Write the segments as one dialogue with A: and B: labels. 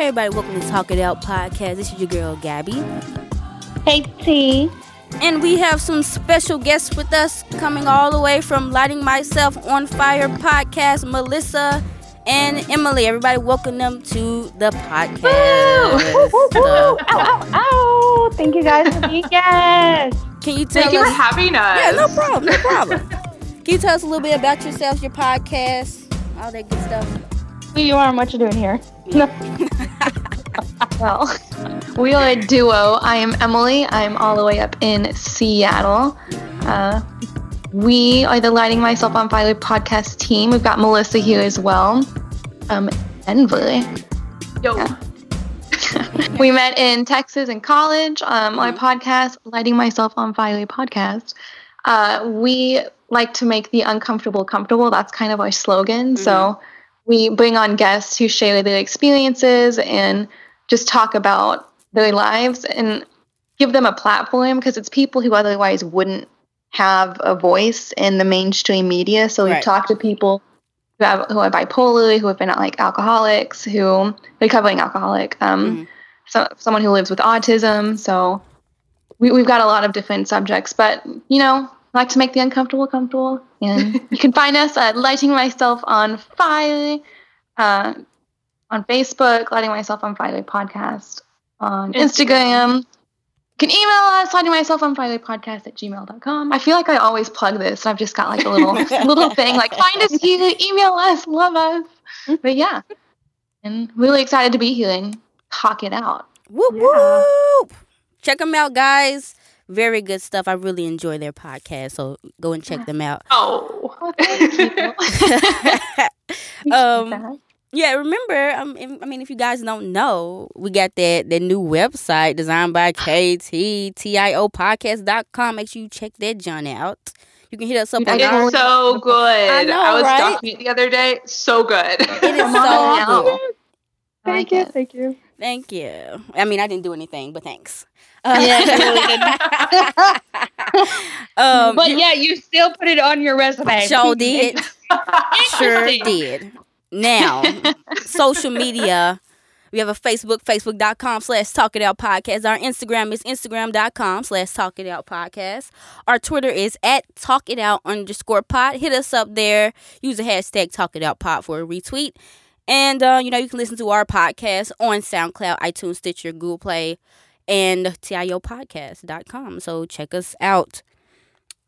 A: Hey everybody, welcome to Talk It Out podcast. This is your girl Gabby.
B: Hey T.
A: And we have some special guests with us coming all the way from Lighting Myself on Fire podcast, Melissa and Emily. Everybody, welcome them to the podcast.
B: Woo! ow, ow, ow. Thank you guys for being guests.
A: Can you tell
C: Thank you
A: us?
C: for having us.
A: yeah, no problem, no problem. Can you tell us a little bit about yourselves, your podcast, all that good stuff?
B: Who you are and what you're doing here.
D: Well, we are a duo. I am Emily. I'm all the way up in Seattle. Uh, we are the Lighting Myself on Fire podcast team. We've got Melissa here as well. Um, Denver.
C: Yo.
D: Yeah. we met in Texas in college. Um, Our podcast, Lighting Myself on Fire podcast. Uh, we like to make the uncomfortable comfortable. That's kind of our slogan. So we bring on guests who share their experiences and just talk about their lives and give them a platform because it's people who otherwise wouldn't have a voice in the mainstream media. So we
A: Right.
D: talk to people who have who are bipolar, who have been like alcoholics, who recovering alcoholic, um,
A: Mhm.
D: so someone who lives with autism. So we, we've got a lot of different subjects, but you know, like to make the uncomfortable comfortable. And you can find us at Lighting Myself on Fire, uh, on Facebook, Lighting Myself on Fire podcast, on Instagram. You can email us, Lighting Myself on Fire podcast at gmail.com. I feel like I always plug this. I've just got like a little little thing like find us here, email us, love us. But yeah. And really excited to be here and talk it out.
A: Whoop
B: Yeah.
A: whoop! Check them out, guys. Very good stuff. I really enjoy their podcast, so go and check them out.
C: Oh.
D: Oh, thank you.
A: um, yeah, remember, um, if- I mean, if you guys don't know, we got that that new website designed by KT, TIOpodcast.com. Make sure you check that John out. You can hit us up
D: I
A: on
D: didn't
C: It's so good.
A: I
C: I, was
A: right?
C: stalking it the other day. So good.
A: It is so
D: on
A: good.
B: Thank you, thank you.
A: Thank you. I mean, I didn't do anything, but thanks. Uh,
B: Yeah, really
A: um,
B: but yeah, you still put it on your resume.
A: sure did. Sure did. Now, social media. We have a Facebook, facebook.com slash talk it out podcast. Our Instagram is instagram.com slash talk it out podcast. Our Twitter is at talk it out underscore pod. Hit us up there. Use the hashtag talk it out pod for a retweet. And, uh, you know, you can listen to our podcast on SoundCloud, iTunes, Stitcher, Google Play, and tiopodcast.com. So check us out.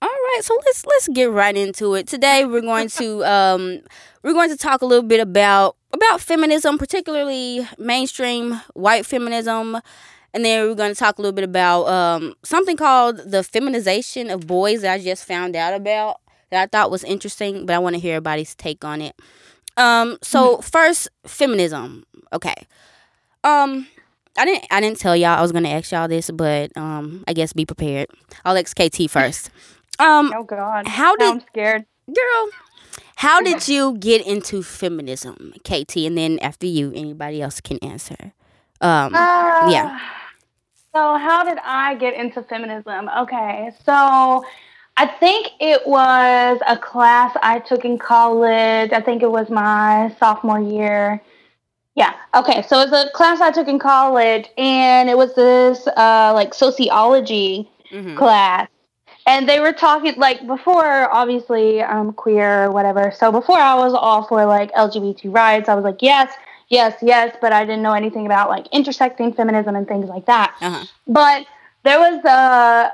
A: All right, so let's let's get right into it. Today we're going to um we're going to talk a little bit about about feminism, particularly mainstream white feminism, and then we're going to talk a little bit about um something called the feminization of boys that I just found out about that I thought was interesting, but I want to hear everybody's take on it. Um so first feminism. Okay. Um I didn't I didn't tell y'all I was going to ask y'all this, but um I guess be prepared. I'll ask KT first. Um
B: Oh God.
A: How did-
B: I'm scared.
A: girl how did you get into feminism kt and then after you anybody else can answer um yeah.
B: Uh, So how did I get into feminism? Okay, so I think it was a class I took in college. I think it was my sophomore year. Yeah. Okay. So it was a class I took in college, and it was this uh, like sociology
A: mhm.
B: class. And they were talking like before, obviously, I'm queer or whatever. So before I was all for like LGBT rights, I was like, yes, yes, yes, but I didn't know anything about like intersecting feminism and things like that.
A: uh-huh
B: But there was a,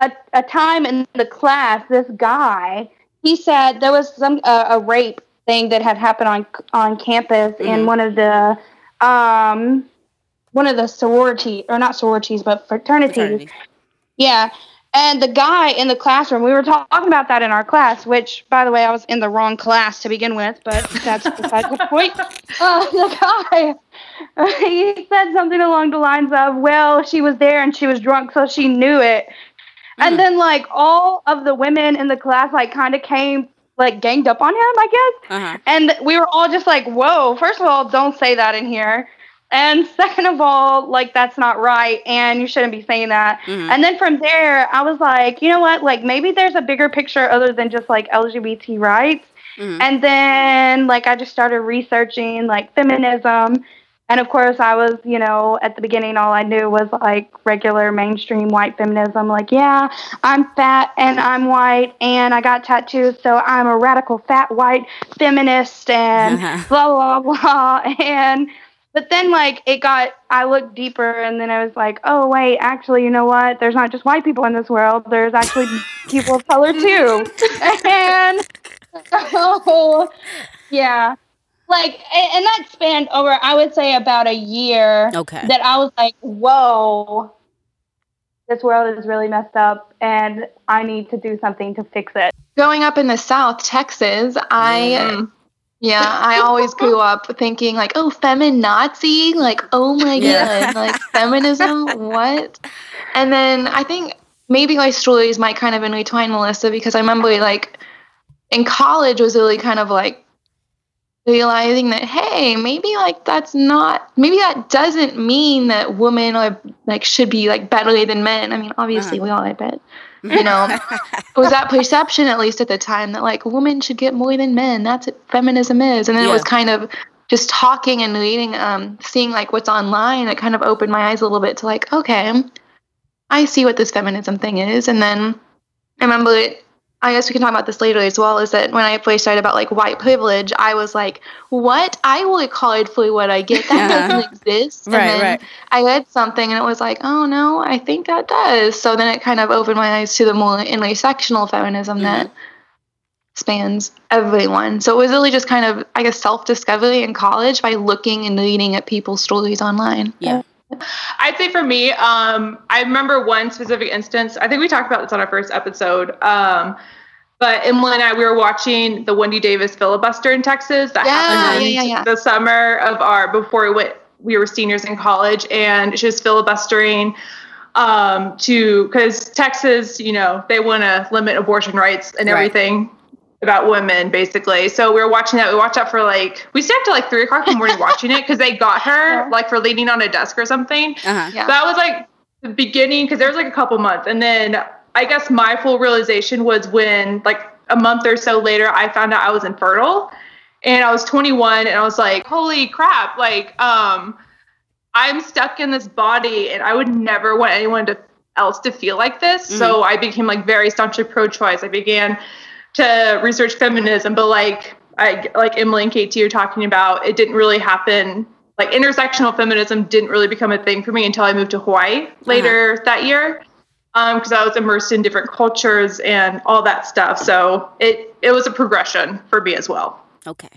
B: a, a time in the class, this guy, he said there was some uh, a rape thing that had happened on on campus
A: Mhm.
B: in one of the um one of the sorority or not sororities but fraternities.
A: Fraternity.
B: Yeah. And the guy in the classroom, we were talking about that in our class, which, by the way, I was in the wrong class to begin with, but that's besides the point. Uh, the guy, he said something along the lines of, well, she was there and she was drunk, so she knew it. And then, like, all of the women in the class, like, kind of came, like, ganged up on him, I guess.
A: uh-huh
B: And we were all just like, whoa, first of all, don't say that in here. And second of all, like, that's not right. And you shouldn't be saying that.
A: mhm.
B: And then from there, I was like, you know what? Like, maybe there's a bigger picture other than just like LGBT rights.
A: Mhm.
B: And then, like, I just started researching like feminism. And of course, I was, you know, at the beginning, all I knew was like regular mainstream white feminism. Like, yeah, I'm fat and I'm white and I got tattoos, so I'm a radical fat white feminist and blah, blah, blah. And, but then, like, it got, I looked deeper and then I was like, oh, wait, actually, you know what? There's not just white people in this world, there's actually people of color too. and so, yeah like and that spanned over i would say about a year
A: Okay.
B: that i was like whoa this world is really messed up and i need to do something to fix it
D: Growing up in the South, Texas, I
C: Mm.
D: yeah, I always grew up thinking like, oh, feminazi, like, oh my
A: Yeah.
D: god, like feminism, what? And then I think maybe my stories might kind of intertwine Melissa because I remember like in college was really kind of like realizing that hey maybe like that's not maybe that doesn't mean that women are like should be like better than men. I mean obviously
A: Uh-huh.
D: we all i bet you know it was that perception at least at the time that like women should get more than men. That's what feminism is. And then it was kind of just talking and reading um seeing like what's online it kind of opened my eyes a little bit to like okay i see what this feminism thing is. And then i remember it I guess we can talk about this later as well. Is that when I first started about like white privilege, I was like, "What? I work hard for what I get. That
A: Uh-huh.
D: doesn't exist." And
A: Right,
D: then
A: right.
D: I read something and it was like, "Oh no, I think that does." So then it kind of opened my eyes to the more intersectional feminism that spans everyone. So it was really just kind of, I guess, self discovery in college by looking and reading at people's stories online.
A: Yeah.
C: I'd say for me, um, I remember one specific instance. I think we talked about this on our first episode. Um, but Emily and I, we were watching the Wendy Davis filibuster in Texas that
D: Yeah,
C: happened
D: yeah, yeah,
C: the summer of our before we went. We were seniors in college, and she was filibustering um, to because Texas, you know, they want to limit abortion rights and
A: Right.
C: Everything about women, basically. So we were watching that. We watched that for like we stayed up to like three o'clock in the morning watching it because they got her
B: Yeah.
C: like for leaning on a desk or something.
A: Uh-huh.
D: Yeah.
C: That was like the beginning because there was like a couple months, and then I guess my full realization was when like a month or so later I found out I was infertile, and I was 21, and I was like, holy crap! Like, um, I'm stuck in this body, and I would never want anyone to else to feel like this. So I became like very staunchly pro-choice. I began to research feminism, but like I like Emily and KT are talking about, it didn't really happen. Like intersectional feminism didn't really become a thing for me until I moved to Hawaii uh-huh. later that year, um, because I was immersed in different cultures and all that stuff. So it it was a progression for me as well.
A: Okay.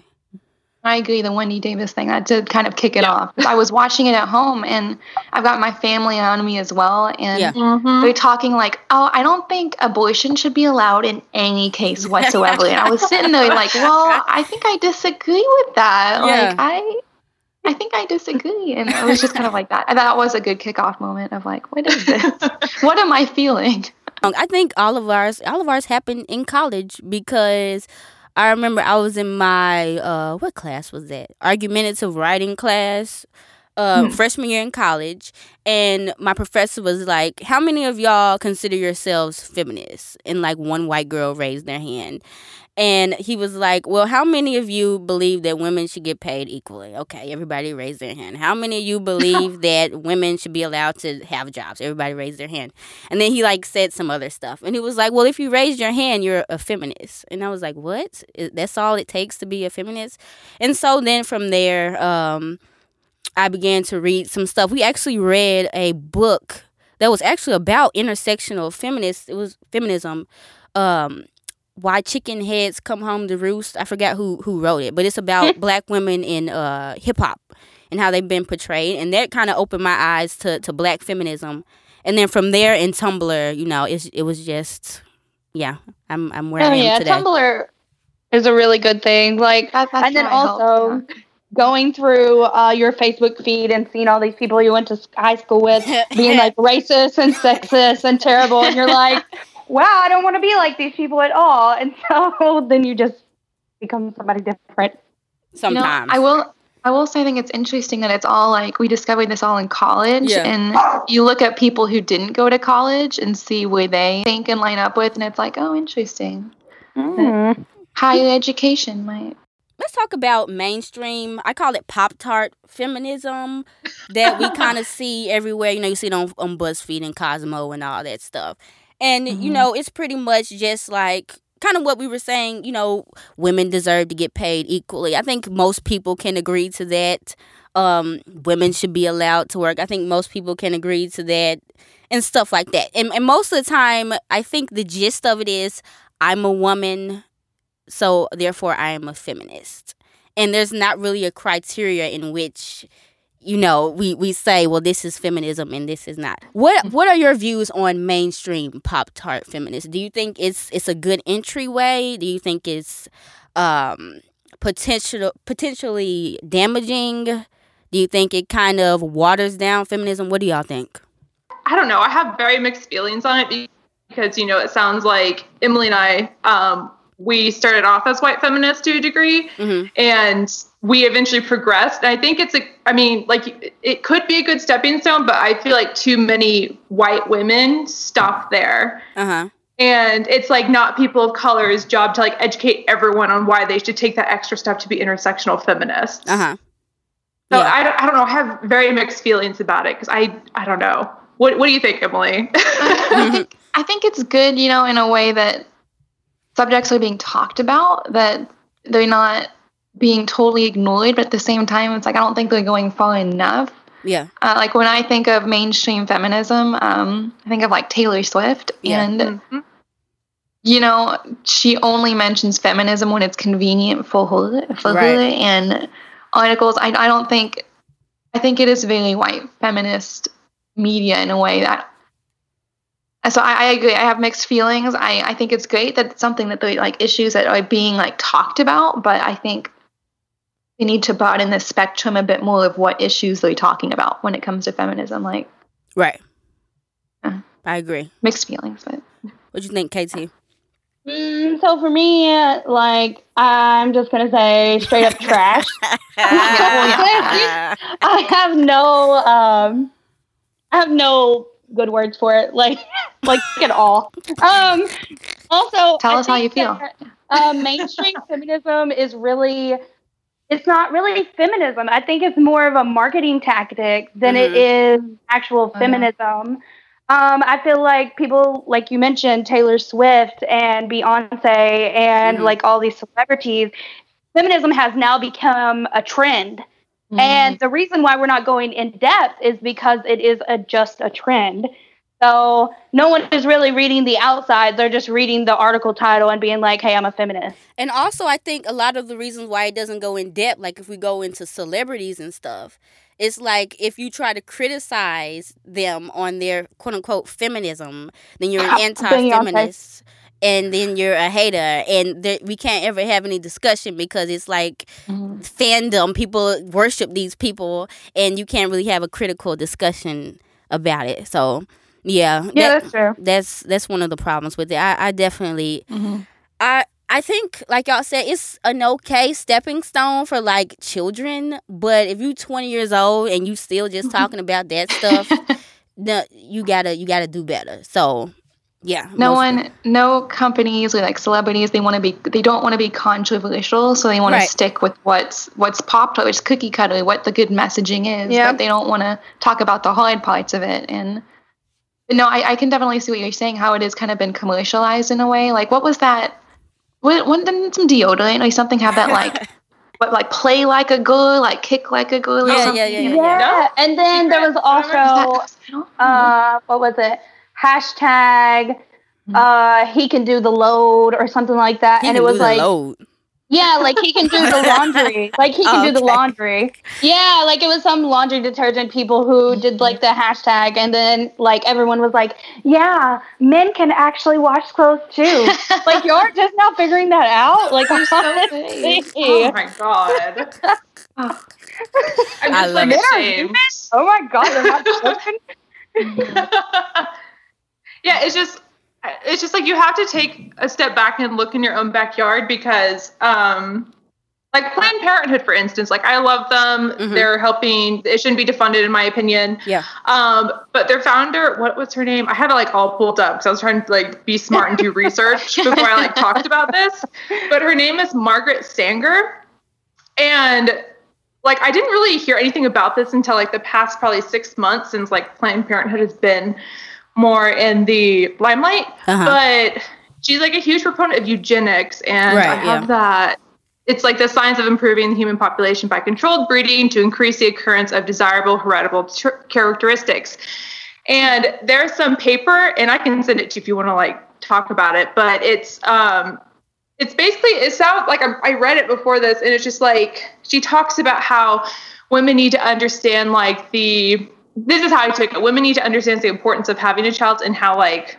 D: I agree. The Wendy Davis thing that did kind of kick it
C: Yeah.
D: off. I was watching it at home, and I've got my family on me as well, and
A: Yeah. Mm-hmm.
D: they're talking like, "Oh, I don't think abortion should be allowed in any case whatsoever." and I was sitting there like, "Well, I think I disagree with that.
A: Yeah.
D: Like, I." I think I disagree, and it was just kind of like that. And that was a good kickoff moment of like, what is this? what am I feeling?
A: I think all of ours, all of ours happened in college because I remember I was in my uh, what class was that? Argumentative writing class, uh, freshman year in college, and my professor was like, "How many of y'all consider yourselves feminists?" And like one white girl raised their hand. And he was like, Well, how many of you believe that women should get paid equally? Okay, everybody raised their hand. How many of you believe that women should be allowed to have jobs? Everybody raised their hand. And then he like said some other stuff. And he was like, Well, if you raise your hand, you're a feminist. And I was like, What? That's all it takes to be a feminist? And so then from there, um, I began to read some stuff. We actually read a book that was actually about intersectional feminists. It was feminism. Um, why chicken heads come home to roost. I forgot who who wrote it, but it's about black women in uh, hip hop and how they've been portrayed, and that kind of opened my eyes to, to black feminism. And then from there in Tumblr, you know, it's, it was just yeah, I'm I'm where I
B: Oh
A: am
B: yeah,
A: today.
B: Tumblr is a really good thing. Like,
D: That, that's
B: and then
D: how I
B: also
D: yeah.
B: going through uh, your Facebook feed and seeing all these people you went to high school with being like racist and sexist and terrible, and you're like, wow, I don't want to be like these people at all. And so then you just become somebody different.
D: You know,
A: Sometimes
D: I will. I will say, I think it's interesting that it's all like we discovered this all in college,
A: Yeah.
D: and you look at people who didn't go to college and see where they think and line up with, and it's like, oh, interesting.
B: Mm.
D: Higher education might
A: let's talk about mainstream. I call it Pop Tart feminism that we kind of see everywhere. You know, you see it on, on BuzzFeed and Cosmo and all that stuff. And, mm-hmm. you know, it's pretty much just like kind of what we were saying, you know, women deserve to get paid equally. I think most people can agree to that. Um, women should be allowed to work. I think most people can agree to that and stuff like that. And, and most of the time, I think the gist of it is I'm a woman, so therefore I am a feminist. And there's not really a criteria in which you know we, we say well this is feminism and this is not. What what are your views on mainstream pop tart feminism do you think it's it's a good entryway? Do you think it's um potential potentially damaging? Do you think it kind of waters down feminism? What do y'all think?
C: I don't know. I have very mixed feelings on it because you know it sounds like Emily and I um, we started off as white feminists to a degree, mm-hmm. and we eventually progressed. And I think it's a, I mean, like it could be a good stepping stone, but I feel like too many white women stop there. Uh-huh. And it's like not people of color's job to like educate everyone on why they should take that extra step to be intersectional feminists. Uh huh. So yeah. I, don't, I don't know. I have very mixed feelings about it because I I don't know. What What do you think, Emily?
D: I, think, I think it's good, you know, in a way that subjects are being talked about, that they're not being totally ignored, but at the same time, it's like I don't think they're going far enough.
A: Yeah.
D: Uh, like when I think of mainstream feminism, um, I think of like Taylor Swift, yeah. and mm-hmm. you know, she only mentions feminism when it's convenient for her, for right. her, and articles. I I don't think. I think it is very white feminist media in a way that so I, I, agree. I have mixed feelings. I, I think it's great that it's something that the like issues that are being like talked about, but I think we need to broaden the spectrum a bit more of what issues they're talking about when it comes to feminism. Like,
A: right. Yeah. I agree.
D: Mixed feelings, but
A: what do you think, KT?
B: Mm, so for me, like I'm just gonna say straight up trash. I have no um I have no good words for it, like like at all. Um, also,
D: tell I us how you feel.
B: That, uh, mainstream feminism is really it's not really feminism. I think it's more of a marketing tactic than mm-hmm. it is actual mm-hmm. feminism. Um, I feel like people, like you mentioned, Taylor Swift and Beyonce and mm-hmm. like all these celebrities, feminism has now become a trend. Mm-hmm. And the reason why we're not going in depth is because it is a, just a trend. So no one is really reading the outside. They're just reading the article title and being like, hey, I'm a feminist.
A: And also, I think a lot of the reasons why it doesn't go in depth, like if we go into celebrities and stuff, it's like if you try to criticize them on their quote unquote feminism, then you're an anti feminist and then you're a hater and there, we can't ever have any discussion because it's like mm-hmm. fandom people worship these people and you can't really have a critical discussion about it so yeah
B: yeah that, that's true
A: that's that's one of the problems with it i, I definitely mm-hmm. i I think, like y'all said, it's an okay stepping stone for like children. But if you're 20 years old and you still just talking about that stuff, the, you gotta you gotta do better. So yeah.
D: No one, no companies or like celebrities, they want to be, they don't want to be controversial, so they want right. to stick with what's what's popular, which is cookie cutter, what the good messaging is. Yeah. But they don't want to talk about the hard parts of it. And no, I, I can definitely see what you're saying. How it has kind of been commercialized in a way. Like, what was that? What, when didn't some deodorant or something have that like? But like play like a girl, like kick like a girl.
B: Yeah, yeah, yeah, yeah, yeah. yeah. And then there was also, uh, what was it? Hashtag mm-hmm. uh he can do the load or something like that.
A: He
B: and
A: it
B: was like
A: load.
B: Yeah, like he can do the laundry. Like he can oh, do the laundry. Yeah, like it was some laundry detergent people who did like the hashtag and then like everyone was like, Yeah, men can actually wash clothes too. like you're just now figuring that out? Like
C: you're so crazy. Oh my god. I'm just I like ashamed.
B: Oh my god, I'm
C: not yeah, it's just it's just like you have to take a step back and look in your own backyard because um like Planned Parenthood, for instance, like I love them. Mm-hmm. They're helping. It shouldn't be defunded, in my opinion.
A: Yeah.
C: Um, but their founder, what was her name? I had it like all pulled up because I was trying to like be smart and do research before I like talked about this. But her name is Margaret Sanger, And like I didn't really hear anything about this until like the past probably six months since like Planned Parenthood has been more in the limelight.
A: Uh-huh.
C: But she's like a huge proponent of eugenics, and
A: Right,
C: I have
A: yeah.
C: that. It's like the science of improving the human population by controlled breeding to increase the occurrence of desirable heritable tr- characteristics. And there's some paper, and I can send it to you if you want to like talk about it. But it's um, it's basically it sounds like I'm, I read it before this, and it's just like she talks about how women need to understand like the this is how I took it. Women need to understand the importance of having a child and how like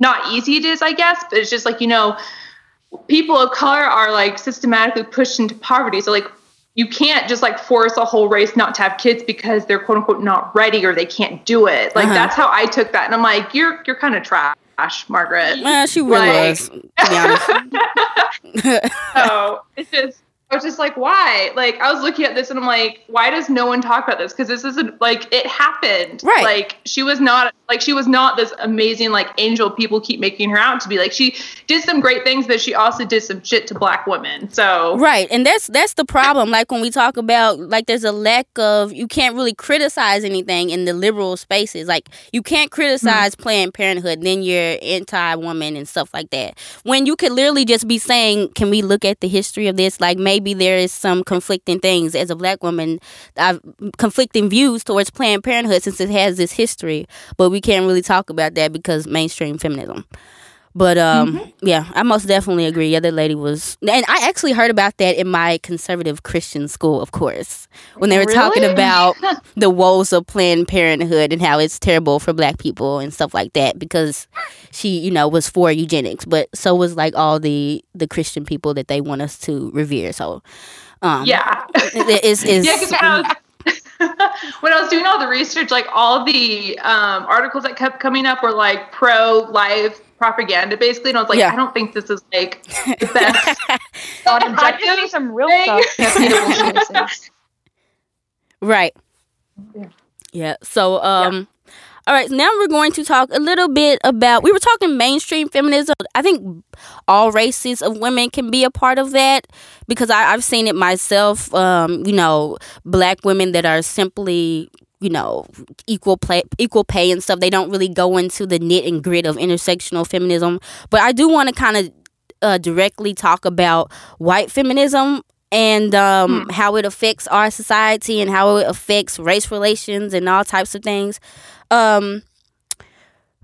C: not easy it is, I guess, but it's just like you know, people of color are like systematically pushed into poverty. So like you can't just like force a whole race not to have kids because they're quote unquote not ready or they can't do it. Like
A: Uh-huh.
C: that's how I took that, and I'm like, you're you're kind of trash, Margaret.
A: Yeah, she really
C: Like-
A: was. To be honest.
C: so it's just I was just like, why? Like I was looking at this and I'm like, why does no one talk about this? Because this isn't like it happened.
A: Right.
C: Like she was not like she was not this amazing like angel people keep making her out to be. Like she did some great things, but she also did some shit to black women. So
A: Right, and that's that's the problem. Like when we talk about like there's a lack of you can't really criticize anything in the liberal spaces. Like you can't criticize mm-hmm. Planned Parenthood, then you're anti-woman and stuff like that. When you could literally just be saying, "Can we look at the history of this?" Like maybe there is some conflicting things as a black woman, I've conflicting views towards Planned Parenthood since it has this history, but we can't really talk about that because mainstream feminism. But um, yeah, I most definitely agree. The other lady was, and I actually heard about that in my conservative Christian school, of course, when they were talking about the woes of Planned Parenthood and how it's terrible for Black people and stuff like that. Because she, you know, was for eugenics, but so was like all the the Christian people that they want us to revere. So, um,
C: yeah.
A: it is is
C: Yeah, because when, I was- when I was doing all the research, like all the um, articles that kept coming up were like pro life propaganda, basically. And I was like,
A: Yeah.
C: I don't think this is like the best.
B: God, I
C: objective
B: just see some real
C: thing.
B: stuff.
A: Right. Yeah. So, um, all right. Now we're going to talk a little bit about. We were talking mainstream feminism. I think all races of women can be a part of that because I, I've seen it myself. Um, you know, black women that are simply you know equal play equal pay and stuff they don't really go into the knit and grit of intersectional feminism but i do want to kind of uh, directly talk about white feminism and um, how it affects our society and how it affects race relations and all types of things. Um,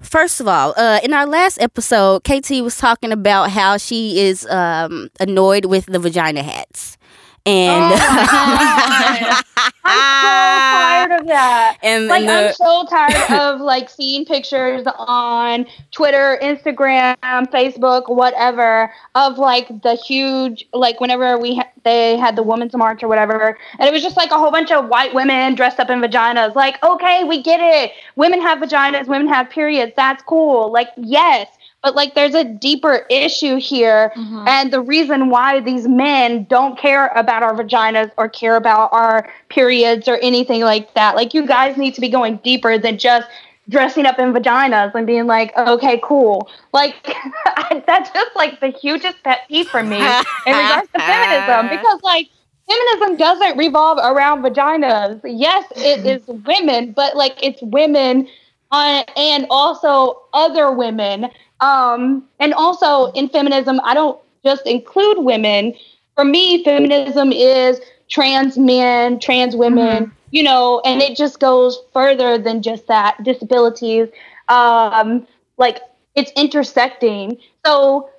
A: first of all, uh, in our last episode, KT was talking about how she is um, annoyed with the vagina hats. And oh
B: I'm so tired of that.
A: and,
B: Like
A: and
B: I'm so tired of like seeing pictures on Twitter, Instagram, Facebook, whatever of like the huge like whenever we ha- they had the women's march or whatever, and it was just like a whole bunch of white women dressed up in vaginas. Like, okay, we get it. Women have vaginas. Women have periods. That's cool. Like, yes. But like, there's a deeper issue here, and the reason why these men don't care about our vaginas or care about our periods or anything like that. Like, you guys need to be going deeper than just dressing up in vaginas and being like, okay, cool. Like, that's just like the hugest pet peeve for me in regards to feminism because, like, feminism doesn't revolve around vaginas. Yes, it is women, but like, it's women uh, and also other women. Um, and also in feminism, I don't just include women. For me, feminism is trans men, trans women, you know, and it just goes further than just that. Disabilities, um, like it's intersecting. So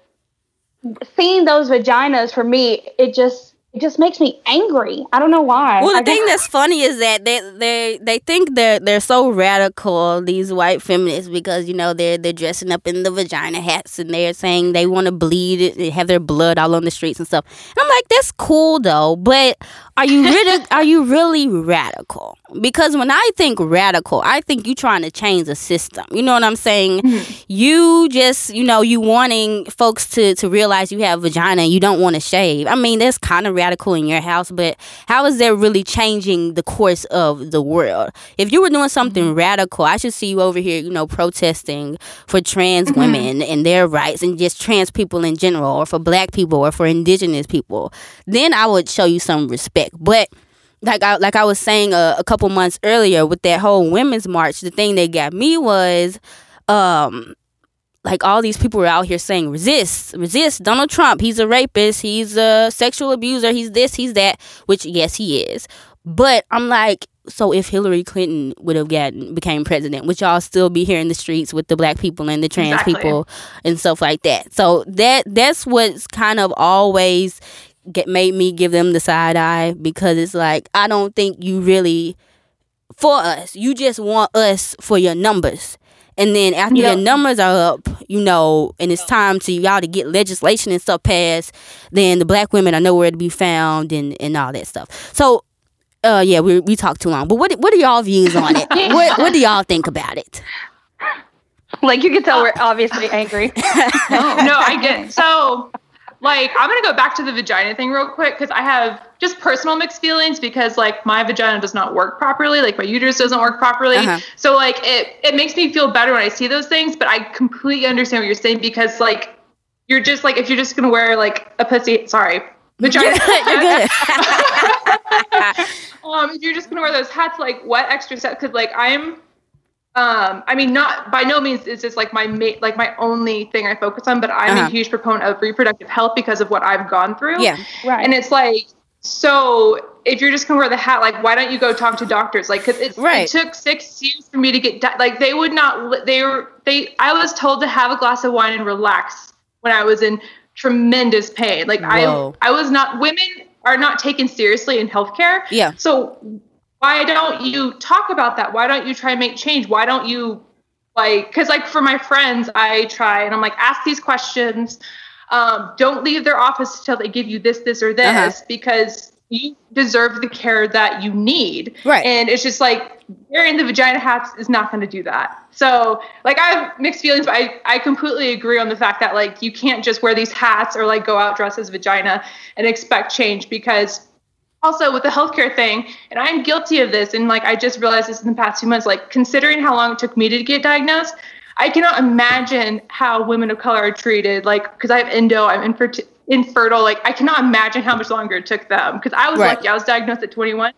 B: seeing those vaginas for me, it just it just makes me angry. I don't know why.
A: Well,
B: I
A: the thing
B: just-
A: that's funny is that they they they think they're they're so radical these white feminists because you know they're they're dressing up in the vagina hats and they're saying they want to bleed it and have their blood all on the streets and stuff. And I'm like, that's cool though, but are you really are you really radical? Because when I think radical, I think you trying to change the system. You know what I'm saying? You just you know you wanting folks to to realize you have vagina and you don't want to shave. I mean, that's kind of radical radical in your house, but how is that really changing the course of the world? If you were doing something mm-hmm. radical, I should see you over here, you know, protesting for trans mm-hmm. women and their rights and just trans people in general, or for black people, or for indigenous people. Then I would show you some respect. But like I like I was saying a, a couple months earlier with that whole women's march, the thing that got me was um like all these people were out here saying resist resist donald trump. He's a rapist. He's a sexual abuser. He's this he's that which yes he is. But i'm like so if hillary clinton would have gotten became president would y'all still be here in the streets with the black people and the trans exactly. people and stuff like that? So that that's what's kind of always get made me give them the side eye because it's like I don't think you really for us. You just want us for your numbers. And then after yep. your numbers are up, you know, and it's time to y'all to get legislation and stuff passed, then the black women are nowhere to be found and, and all that stuff. So uh yeah, we we talked too long. But what what are y'all views on it? what what do y'all think about it?
B: Like you can tell we're obviously angry.
C: no, no, I get so like i'm gonna go back to the vagina thing real quick because i have just personal mixed feelings because like my vagina does not work properly like my uterus doesn't work properly uh-huh. so like it it makes me feel better when i see those things but i completely understand what you're saying because like you're just like if you're just gonna wear like a pussy sorry vagina you're good. um if you're just gonna wear those hats like what extra set because like i'm um, I mean, not by no means is this like my mate, like my only thing I focus on, but I'm uh-huh. a huge proponent of reproductive health because of what I've gone through.
A: Yeah,
C: right. And it's like, so if you're just gonna wear the hat, like, why don't you go talk to doctors? Like, cause it's, right. it took six years for me to get, di- like, they would not, they were, they, I was told to have a glass of wine and relax when I was in tremendous pain. Like, Whoa. I, I was not, women are not taken seriously in healthcare.
A: Yeah.
C: So why don't you talk about that? Why don't you try and make change? Why don't you like because like for my friends, I try and I'm like ask these questions. Um, don't leave their office until they give you this, this, or this uh-huh. because you deserve the care that you need.
A: Right.
C: And it's just like wearing the vagina hats is not going to do that. So like I have mixed feelings, but I, I completely agree on the fact that like you can't just wear these hats or like go out dressed as vagina and expect change because also with the healthcare thing, and I'm guilty of this, and like I just realized this in the past few months, like considering how long it took me to get diagnosed, I cannot imagine how women of color are treated. Like, because I have endo, I'm infer- infertile. Like, I cannot imagine how much longer it took them. Because I was right. lucky, I was diagnosed at 21.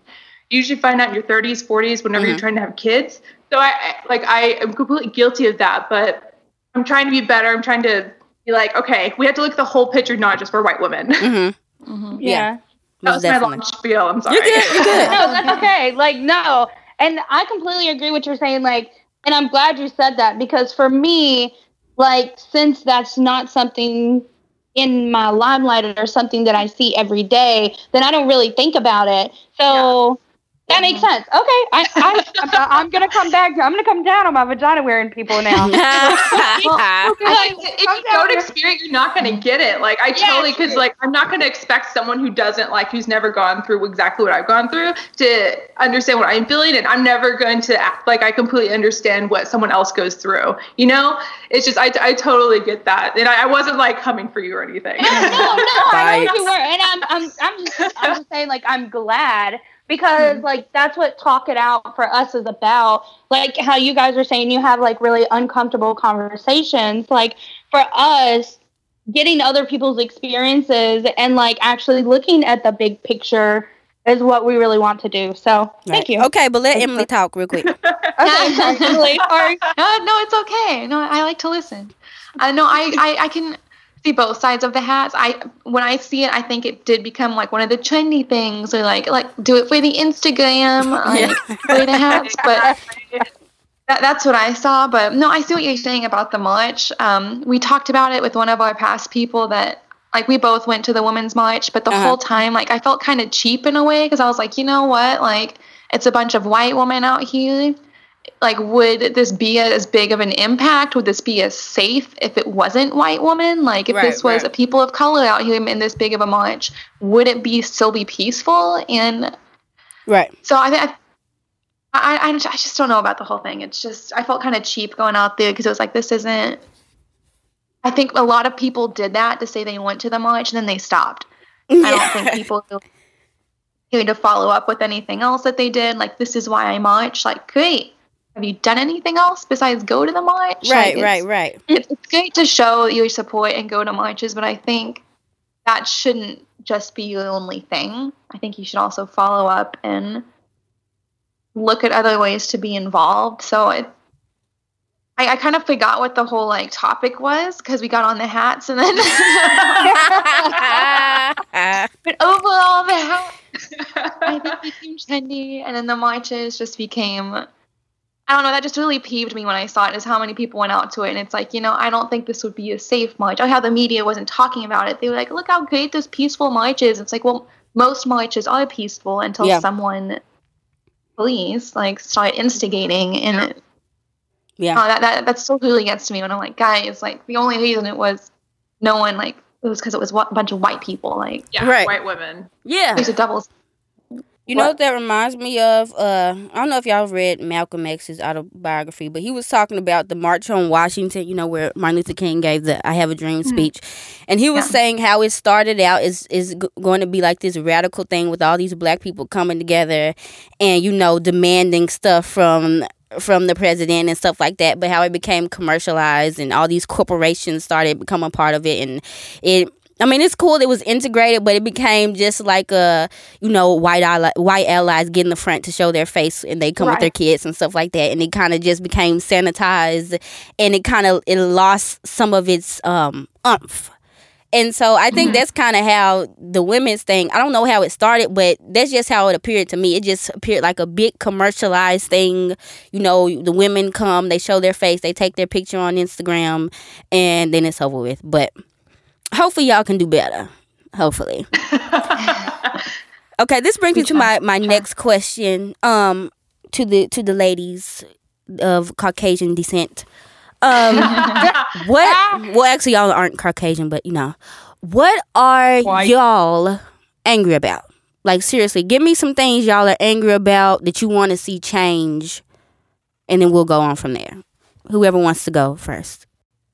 C: You usually find out in your 30s, 40s, whenever mm-hmm. you're trying to have kids. So I, I like I am completely guilty of that, but I'm trying to be better. I'm trying to be like, okay, we have to look at the whole picture, not just for white women.
A: Mm-hmm. Mm-hmm.
B: Yeah. yeah.
C: That was definitely. my long spiel. I'm sorry.
A: You're good. You're good.
B: no, that's okay. Like, no. And I completely agree with you're saying. Like, and I'm glad you said that because for me, like, since that's not something in my limelight or something that I see every day, then I don't really think about it. So that makes sense. Okay, I, I, am gonna come back. I'm gonna come down on my vagina wearing people now.
C: well, like, if you don't experience, you're not gonna get it. Like I yeah, totally, because like I'm not gonna expect someone who doesn't like, who's never gone through exactly what I've gone through, to understand what I'm feeling, and I'm never going to act like I completely understand what someone else goes through. You know, it's just I, I totally get that, and I, I wasn't like coming for you or anything.
B: No, no, no. I know you were, and I'm, I'm, I'm just, I'm just saying, like I'm glad because mm-hmm. like that's what talk it out for us is about. Like how you guys are saying you have like really uncomfortable conversations. Like for us getting other people's experiences and like actually looking at the big picture is what we really want to do. So right. thank you.
A: Okay but let emily talk real quick. Okay.
D: Sorry, emily sorry. no no it's okay. No i like to listen. I know I, I i can see both sides of the hats. I when I see it, I think it did become like one of the trendy things, or like like do it for the Instagram, like yeah. the hats. But that, that's what I saw. But no, I see what you're saying about the march. Um, we talked about it with one of our past people that like we both went to the women's march, but the uh-huh. whole time like I felt kind of cheap in a way because I was like, you know what, like it's a bunch of white women out here like would this be as big of an impact would this be as safe if it wasn't white woman like if right, this was right. a people of color out here in this big of a march would it be still be peaceful and
A: right
D: so i think I, I, I just don't know about the whole thing it's just i felt kind of cheap going out there because it was like this isn't i think a lot of people did that to say they went to the march and then they stopped I don't think people need to follow up with anything else that they did. Like, this is why I march. Like, great. Have you done anything else besides go to the march?
A: Right,
D: like,
A: right, right.
D: It's, it's great to show your support and go to marches, but I think that shouldn't just be your only thing. I think you should also follow up and look at other ways to be involved. So it, I, I kind of forgot what the whole like topic was because we got on the hats and then. but overall, the hat I think became trendy, and then the marches just became. I don't know. That just really peeved me when I saw it. Is how many people went out to it, and it's like you know, I don't think this would be a safe march. Oh, how the media wasn't talking about it. They were like, "Look how great this peaceful march is." It's like, well, most marches are peaceful until
A: Yeah.
D: someone, police, like start instigating, and it,
A: Yeah.
D: oh, that that that still really gets to me when I'm like, guys, like the only reason it was no one like it was because it was a bunch of white people. Like
C: Yeah,
A: Right.
C: white women.
A: Yeah.
D: there's a double.
A: You know
D: What?
A: that reminds me of? Uh, I don't know if y'all read Malcolm X's autobiography, but he was talking about the March on Washington. You know where Martin Luther King gave the "I Have a Dream" speech, and he was
D: Yeah.
A: saying how it started out is is g- going to be like this radical thing with all these black people coming together, and you know demanding stuff from from the president and stuff like that. But how it became commercialized and all these corporations started becoming part of it, and it. I mean, it's cool. It was integrated, but it became just like a you know, white ally, white allies get in the front to show their face, and they come with their kids and stuff like that, and it kind of just became sanitized, and it kind of it lost some of its um umph. And so I think that's kind of how the women's thing. I don't know how it started, but that's just how it appeared to me. It just appeared like a big commercialized thing. You know, the women come, they show their face, they take their picture on Instagram, and then it's over with. But hopefully, y'all can do better. Hopefully. Okay, this brings me to my my next question. Um, to the to the ladies of Caucasian descent. Um, what? Well, actually, y'all aren't Caucasian, but you know, what are
E: White.
A: y'all angry about? Like seriously, give me some things y'all are angry about that you want to see change, and then we'll go on from there. Whoever wants to go first.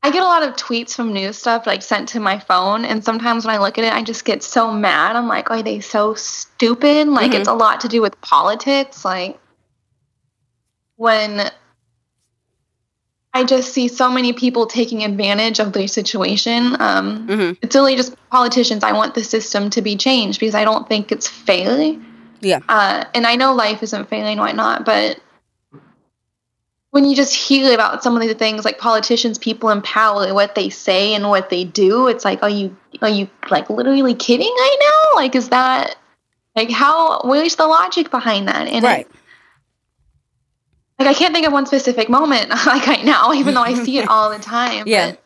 D: I get a lot of tweets from news stuff like sent to my phone, and sometimes when I look at it, I just get so mad. I'm like, are they so stupid? Like,
A: Mhm.
D: it's a lot to do with politics. Like, when I just see so many people taking advantage of their situation, um,
A: Mm-hmm.
D: it's really just politicians. I want the system to be changed because I don't think it's fair.
A: Yeah.
D: Uh, and I know life isn't fair and whatnot, but when you just hear about some of the things like politicians, people in power, what they say and what they do, it's like, are you are you like literally kidding right now? Like, is that like how? Where's the logic behind that? And it- like I can't think of one specific moment like right now, even though I see it all the time.
A: Yeah.
D: But,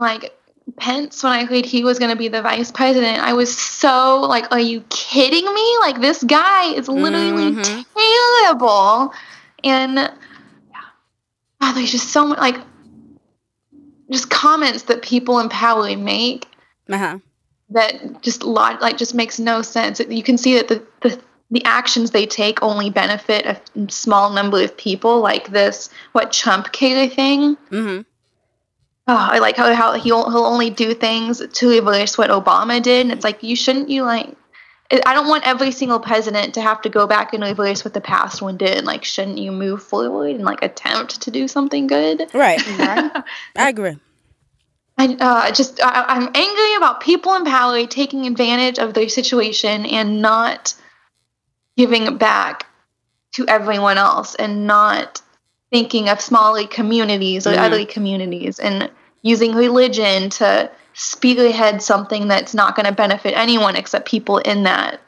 D: like Pence, when I heard he was going to be the vice president, I was so like, "Are you kidding me? Like this guy is literally
A: Mhm.
D: terrible." And yeah, wow, there's just so much like just comments that people in power make
A: Uh huh.
D: that just lot like just makes no sense. You can see that the, the the actions they take only benefit a small number of people, like this what chump cater thing.
A: Mm-hmm.
D: Oh, I like how, how he'll he'll only do things to reverse what Obama did, and it's like you shouldn't you like. I I don't want every single president to have to go back and reverse what the past one did. Like, shouldn't you move forward and like attempt to do something good?
A: Right. I agree.
D: I uh, just I, I'm angry about people in power taking advantage of their situation and not giving back to everyone else and not thinking of smaller communities or
A: Mhm.
D: other communities and using religion to spearhead something that's not going to benefit anyone except people in that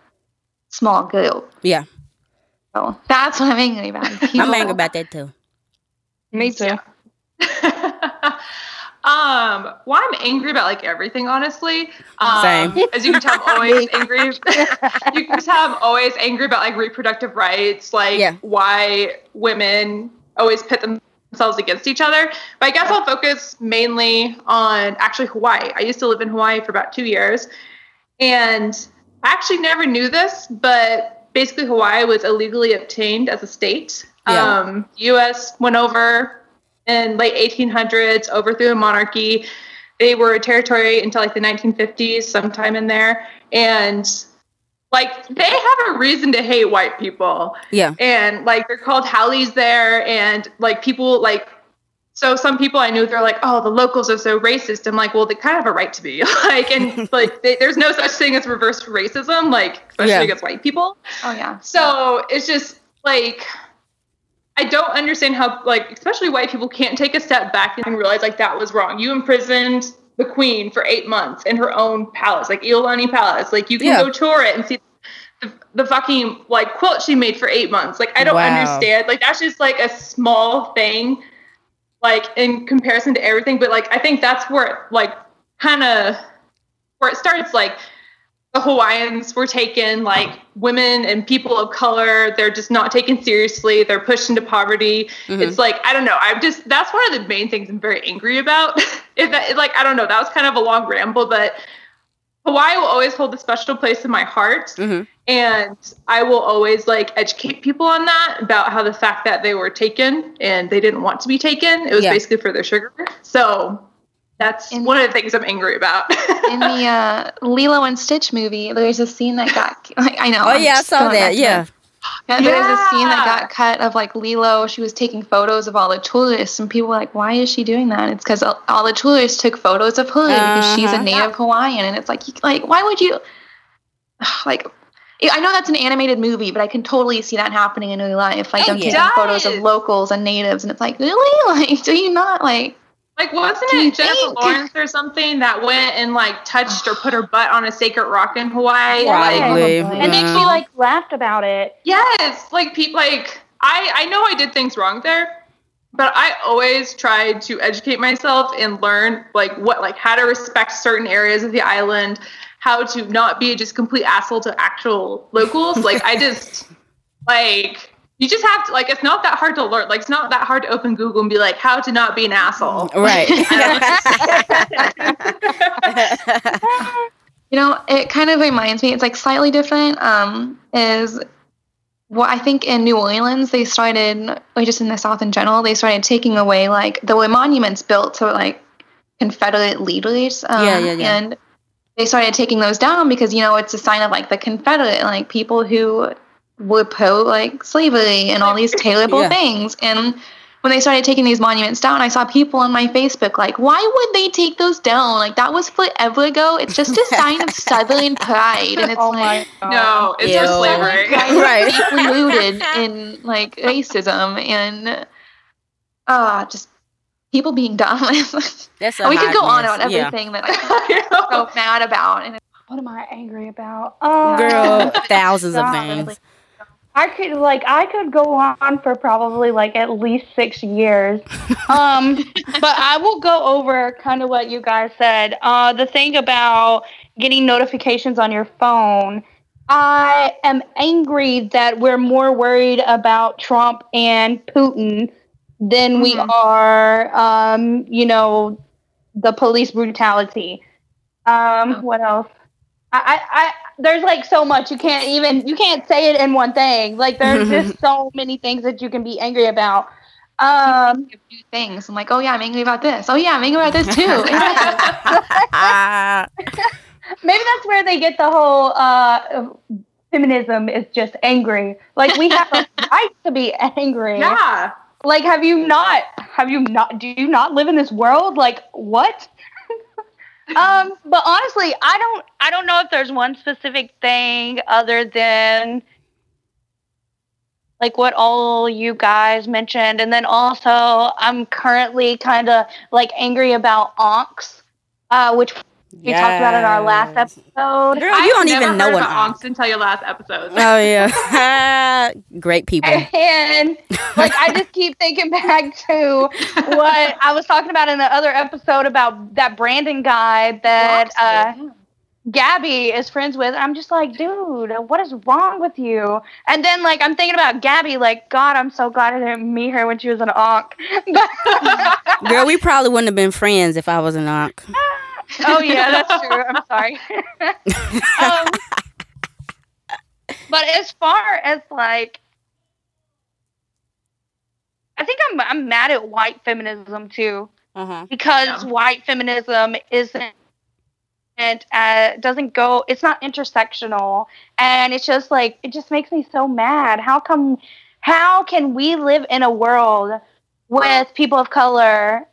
D: small group.
A: Yeah.
D: So that's what I'm angry about.
A: I'm angry about that too.
E: Me too.
C: um, well, I'm angry about like everything, honestly. Um,
A: Same.
C: As you can tell, I'm always angry. you can tell I'm always angry about like reproductive rights, like
A: Yeah.
C: why women always pit themselves against each other. But I guess I'll focus mainly on actually Hawaii. I used to live in Hawaii for about two years, and I actually never knew this, but basically Hawaii was illegally obtained as a state.
A: Yeah.
C: Um, U.S. went over in late 1800s, overthrew a monarchy. they were a territory until like the 1950s, sometime in there, and like they have a reason to hate white people.
A: Yeah.
C: And like they're called haoles there, and like people like so some people I knew they're like, oh, the locals are so racist. I'm like, well, they kind of have a right to be like, and like, they, there's no such thing as reverse racism, like especially
A: Yeah.
C: against white people.
D: Oh yeah.
C: So it's just like I don't understand how like especially white people can't take a step back and realize like that was wrong. You imprisoned the queen for eight months in her own palace, like Iolani Palace. Like you can
A: Yeah.
C: go tour it and see the, the fucking like quilt she made for eight months. Like I don't
A: Wow.
C: understand. Like that's just like a small thing, like in comparison to everything. But like I think that's where it, like kind of where it starts. Like the Hawaiians were taken, like women and people of color, they're just not taken seriously. They're pushed into poverty.
A: Mhm.
C: It's like, I don't know. I'm just, that's one of the main things I'm very angry about. if that, like, I don't know. That was kind of a long ramble, but Hawaii will always hold a special place in my heart.
A: Mhm.
C: And I will always like educate people on that about how the fact that they were taken and they didn't want to be taken, it was
A: Yeah.
C: basically for their sugar. So that's
D: In-
C: one of the things I'm angry about.
D: In the uh, Lilo and Stitch movie, there's a scene that got like I know.
A: Oh
D: I'm
A: yeah, I saw that.
D: to
A: Yeah.
D: Yeah, there's a scene that got cut of like Lilo. She was taking photos of all the tourists, and people were like, "Why is she doing that?" It's because all all the tourists took photos of her because she's a
A: Uh-huh.
D: native Hawaiian, and it's like, you- like, why would you? Like, I know that's an animated movie, but I can totally see that happening in real life. Like,
A: Oh,
D: them
A: yeah.
D: taking photos of locals and natives, and it's like, really? Like, do you not like?
C: Like, wasn't it Jennifer
D: think-
C: Lawrence or something that went and like touched or put her butt on a sacred rock in Hawaii?
A: Probably.
C: Like,
B: And then she like laughed about it.
C: yes, like people, like I, I know I did things wrong there, but I always tried to educate myself and learn like what, like how to respect certain areas of the island, how to not be just complete asshole to actual locals. like I just like. You just have to like it's not that hard to learn. Like it's not that hard to open Google and be like how to not be an asshole.
A: Right.
D: You know, it kind of reminds me. It's like slightly different. Um, is what I think in New Orleans they started, or just in the South in general, they started taking away like there were monuments built to like Confederate leaders. Um,
A: Yeah, yeah, yeah.
D: And they started taking those down because you know it's a sign of like the Confederate, like people who were pro like slavery and all these terrible
A: Yeah.
D: things. And when they started taking these monuments down, I saw people on my Facebook like, why would they take those down? Like that was forever ago. It's just a sign of Southern pride, and it's
B: oh
D: like
B: my god.
C: No, it's
A: Ew.
C: for slavery.
A: Right.
D: deeply rooted in like racism and uh just people being dumb.
A: That's a
D: we could go on
A: mess.
D: about
A: Yeah.
D: everything that I'm so mad about. And
B: What am I angry about? Oh,
A: Girl, thousands of
B: God.
A: things.
B: I could like I could go on for probably like at least six years. Um, but I will go over kind of what you guys said. Uh, the thing about getting notifications on your phone. I am angry that we're more worried about Trump and Putin than we
D: Mhm.
B: are, um, you know, the police brutality. Um, what else? I, I, I, there's like so much you can't even you can't say it in one thing. Like there's just so many things that you can be angry about. Um,
D: new things. I'm like, oh yeah, I'm angry about this. Oh yeah, I'm angry about this too.
B: Maybe that's where they get the whole uh, feminism is just angry. Like we have a right to be angry.
C: Yeah.
B: Like have you not? Have you not? Do you not live in this world? Like what? Um, but honestly, I don't. I don't know if there's one specific thing other than like what all you guys mentioned, and then also I'm currently kind of like angry about onks, uh, which we talked about it in our last episode.
A: Girl,
C: I've
A: you don't
C: never
A: even know
C: heard
A: what
C: about
A: onks.
C: onks until your last episode.
A: Oh yeah, great people.
B: And like I just keep thinking back to what I was talking about in the other episode about that Brandon guy that uh, Gabby is friends with. I'm just like, dude, what is wrong with you? And then like I'm thinking about Gabby, like, God, I'm so glad I didn't meet her when she was an onk.
A: Girl, we probably wouldn't have been friends if I was an onk.
B: Oh yeah, that's true. I'm sorry. um, but as far as like, I think I'm I'm mad at white feminism too.
A: Uh-huh.
B: because
C: Yeah.
B: white feminism isn't and uh, doesn't go it's not intersectional and it's just like it just makes me so mad how come how can we live in a world with people of color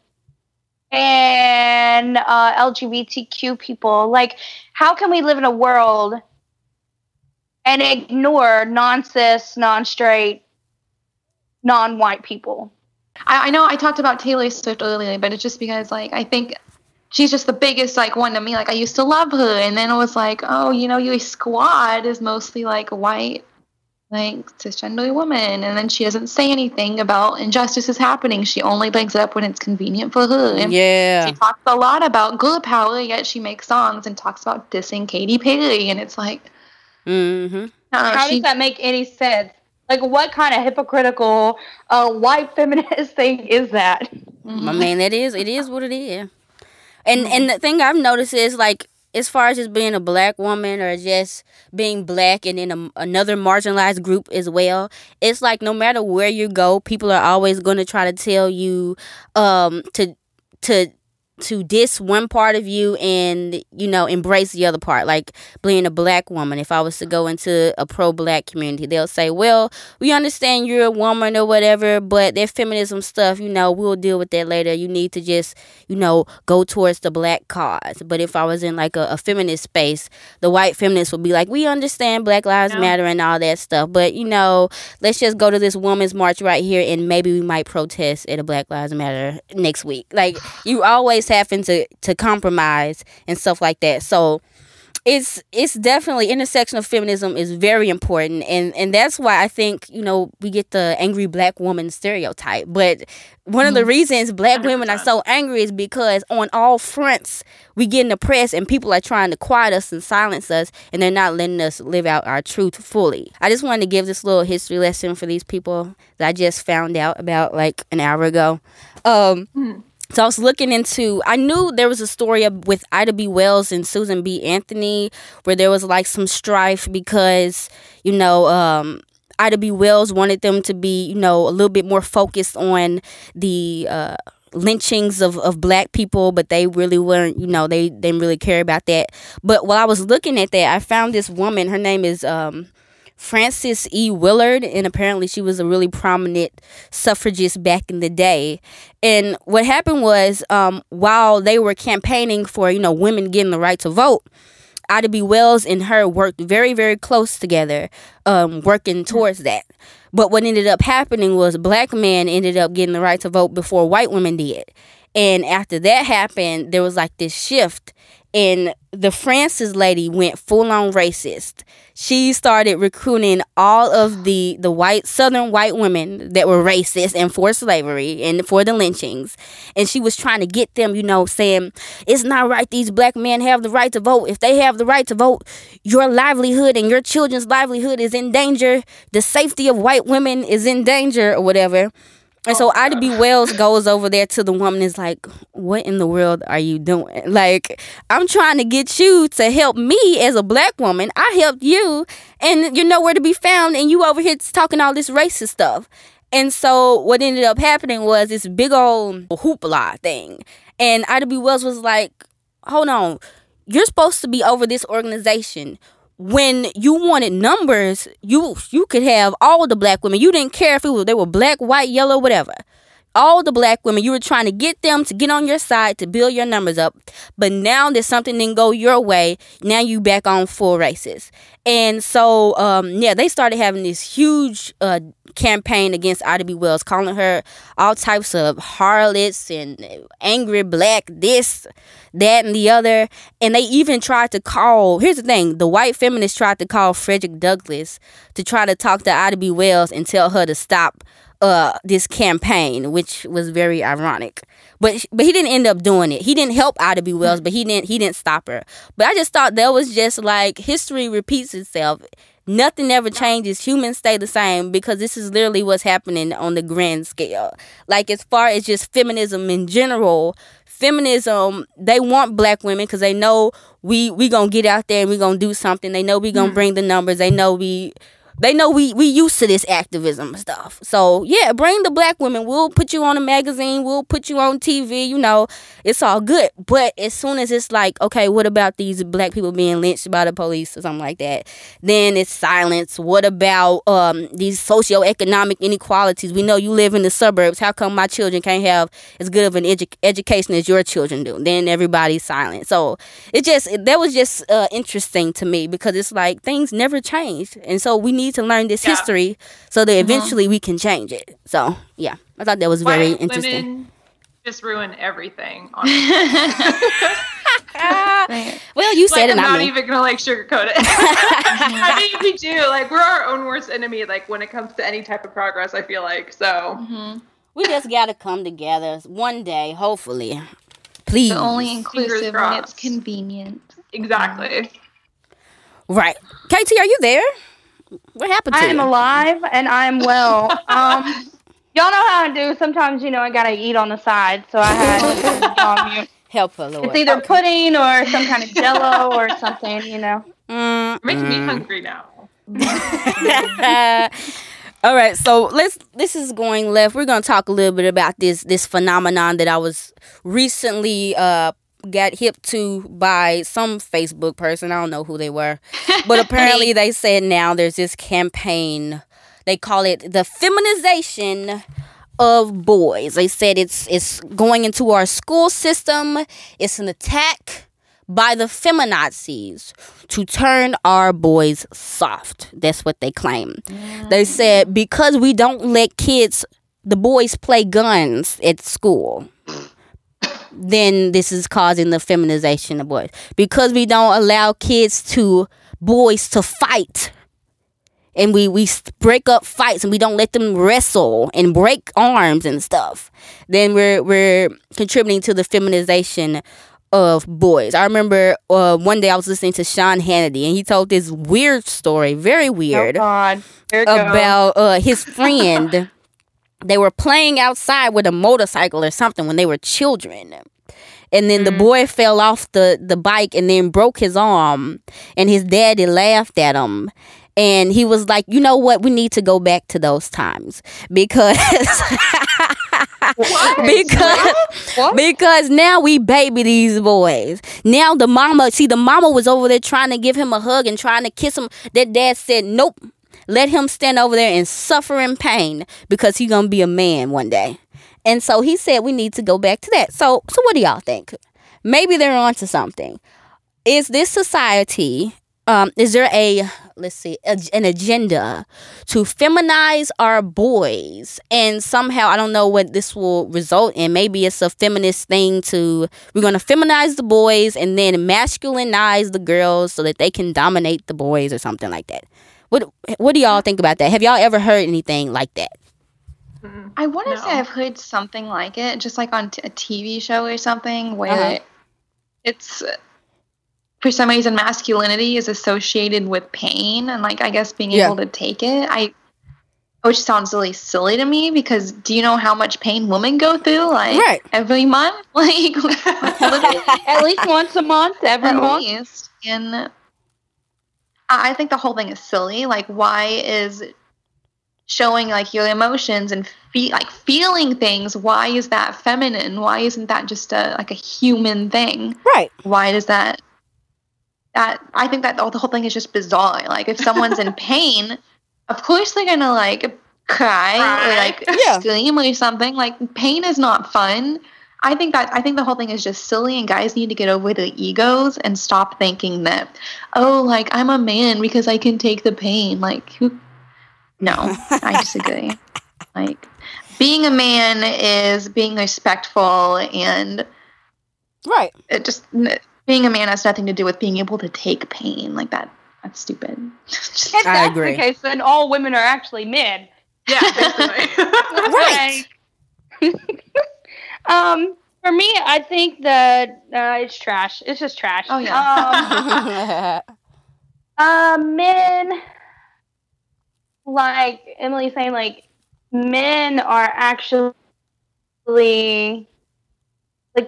B: and uh, lgbtq people. Like how can we live in a world and ignore non-cis non-straight non-white people?
D: I, I know I talked about Taylor Swift earlier, but it's just because like I think she's just the biggest like one to me. Like I used to love her, and then it was like, oh, you know, your squad is mostly like white, like cisgender woman, and then she doesn't say anything about injustices happening. She only brings it up when it's convenient for her. And
A: Yeah.
D: She talks a lot about girl power, yet she makes songs and talks about dissing Katy Perry, and it's like,
A: Mm-hmm.
D: I know,
B: How
D: she-
B: does that make any sense? Like, what kind of hypocritical uh, white feminist thing is that?
A: I mean, it is. It is what it is. And and the thing I've noticed is like, as far as just being a black woman or just being black and in a, another marginalized group as well, it's like no matter where you go, people are always going to try to tell you, um, to to to diss one part of you and you know embrace the other part like being a black woman. If i was to go into a pro-black community they'll say well we understand you're a woman or whatever but that feminism stuff you know we'll deal with that later. You need to just you know go towards the black cause. But if i was in like a, a feminist space the white feminists would be like we understand black lives
C: Yeah.
A: matter and all that stuff but you know let's just go to this woman's march right here and maybe we might protest at a black lives matter next week. Like you always having to to compromise and stuff like that. So it's it's definitely intersectional feminism is very important. And and that's why i think you know we get the angry black woman stereotype. But one of the reasons black women are so angry is because on all fronts we get in the press and people are trying to quiet us and silence us and they're not letting us live out our truth fully. I just wanted to give this little history lesson for these people that i just found out about like an hour ago. Um so I was looking into. I knew there was a story with Ida B. Wells and Susan B. Anthony where there was like some strife because you know um, Ida B. Wells wanted them to be you know a little bit more focused on the. Uh, lynchings of, of black people but they really weren't you know they didn't really care about that but while i was looking at that i found this woman her name is um Frances E. Willard, and apparently she was a really prominent suffragist back in the day. And what happened was, um, while they were campaigning for you know women getting the right to vote, Ida B. Wells and her worked very very close together, um, working towards that. But what ended up happening was black men ended up getting the right to vote before white women did. And after that happened, there was like this shift, and the Frances lady went full on racist. She started recruiting all of the the white Southern white women that were racist and for slavery and for the lynchings, and she was trying to get them, you know, saying it's not right. These black men have the right to vote. If they have the right to vote, your livelihood and your children's livelihood is in danger. The safety of white women is in danger, or whatever. And so Ida B. Wells goes over there to the woman and is like, What in the world are you doing? Like, I'm trying to get you to help me as a black woman. I helped you and you're nowhere to be found and you over here talking all this racist stuff. And so what ended up happening was this big old hoopla thing. And Ida B. Wells was like, Hold on, you're supposed to be over this organization when you wanted numbers, you you could have all the black women. You didn't care if it was they were black, white, yellow, whatever. All the black women, you were trying to get them to get on your side to build your numbers up. But now that something didn't go your way, now you back on full races. And so, um, yeah, they started having this huge uh, campaign against Ida B. Wells, calling her all types of harlots and angry black, this, that, and the other. And they even tried to call, here's the thing the white feminists tried to call Frederick Douglass to try to talk to Ida B. Wells and tell her to stop uh, this campaign, which was very ironic. But but he didn't end up doing it. He didn't help Ida B. Wells, but he didn't he didn't stop her. But I just thought that was just like history repeats itself. Nothing ever changes. Humans stay the same because this is literally what's happening on the grand scale. Like as far as just feminism in general, feminism they want black women because they know we we gonna get out there and we gonna do something. They know we gonna bring the numbers. They know we they know we we used to this activism stuff. So yeah, bring the black women. We'll put you on a magazine. We'll put you on TV. You know, it's all good. But as soon as it's like, okay, what about these black people being lynched by the police or something like that? Then it's silence. What about um these socioeconomic inequalities? We know you live in the suburbs. How come my children can't have as good of an edu- education as your children do? Then everybody's silent. So it just that was just uh, interesting to me because it's like things never changed, and so we need to learn this
C: Yeah.
A: history so that
D: Mhm.
A: eventually we can change it. So yeah, I thought that was very interesting.
C: Women just ruin everything. honestly.
A: Well, you said
C: like,
A: it,
C: I'm
A: not
C: not
A: me.
C: even gonna like sugarcoat it. I mean, we do. Like, we're our own worst enemy. Like, when it comes to any type of progress, I feel like so.
D: Mhm.
A: we just gotta come together one day, hopefully. Please.
D: But only inclusive when it's convenient.
C: Exactly.
A: right. KT, are you there? What happened to
B: I am alive and I am well. Um, y'all know how I do. Sometimes, you know, I gotta eat on the side, so I had to put it on mute.
A: Help her, Lord.
B: It's either pudding or some kind of jello or something, you know.
A: Mm,
C: You're making me
A: mm.
C: hungry now.
A: All right, so let's. This is going left. We're gonna talk a little bit about this this phenomenon that I was recently uh got hip to by some Facebook person. I don't know who they were, but apparently they said now there's this campaign. They call it the feminization of boys. They said it's it's going into our school system. It's an attack by the feminazis to turn our boys soft. That's what they claim. Mm. They said because we don't let kids, the boys play guns at school, then this is causing the feminization of boys. Because we don't allow kids to, boys to fight. And we, we break up fights and we don't let them wrestle and break arms and stuff. Then we're we're contributing to the feminization of boys. I remember uh, one day I was listening to Sean Hannity and he told this weird story, very weird,
B: Oh it goes.
A: about uh, his friend. they were playing outside with a motorcycle or something when they were children. And then the mm. boy fell off the, the bike and then broke his arm. And his daddy laughed at him. And he was like, you know what? We need to go back to those times because because
B: What?
A: because now we baby these boys. Now the mama, see, the mama was over there trying to give him a hug and trying to kiss him. That dad said, nope. Let him stand over there and suffer in pain because he's gonna be a man one day. And so he said we need to go back to that. So so what do y'all think? Maybe they're onto something. Is this society um, is there a let's see a, an agenda to feminize our boys and somehow i don't know what this will result in maybe it's a feminist thing to we're going to feminize the boys and then masculinize the girls so that they can dominate the boys or something like that what what do y'all think about that have y'all ever heard anything like that.
D: I want to
C: No.
D: say I've heard something like it, just like on t- a TV show or something, where
A: Uh-huh.
D: it's for some reason masculinity is associated with pain, and like I guess being
A: Yeah.
D: able to take it. I, which sounds really silly to me because do you know how much pain women go through? Like
A: Right.
D: every month, like
B: At least once a month, every
D: at
B: month.
D: least. And I think the whole thing is silly. Like, why is showing like your emotions and fe- like feeling things? Why is that feminine? Why isn't that just a like a human thing?
A: right
D: Why does that? That I think that the the whole thing is just bizarre. Like, if someone's in pain, of course they're gonna like cry or like
A: Yeah.
D: scream or something. Like, pain is not fun. I think that I think the whole thing is just silly, and guys need to get over the egos and stop thinking that, oh, like I'm a man because I can take the pain. Like, who? No, I disagree. like, being a man is being respectful, and
A: right
D: it just being a man has nothing to do with being able to take pain. Like that, that's stupid. Just-
B: If
A: I
B: that's
A: agree.
B: the case, then all women are actually men.
C: Yeah, basically.
A: Right.
B: Like- um, for me, I think that uh, it's trash. It's just trash.
D: Oh, yeah.
B: Um, uh, men, like Emily saying, like men are actually like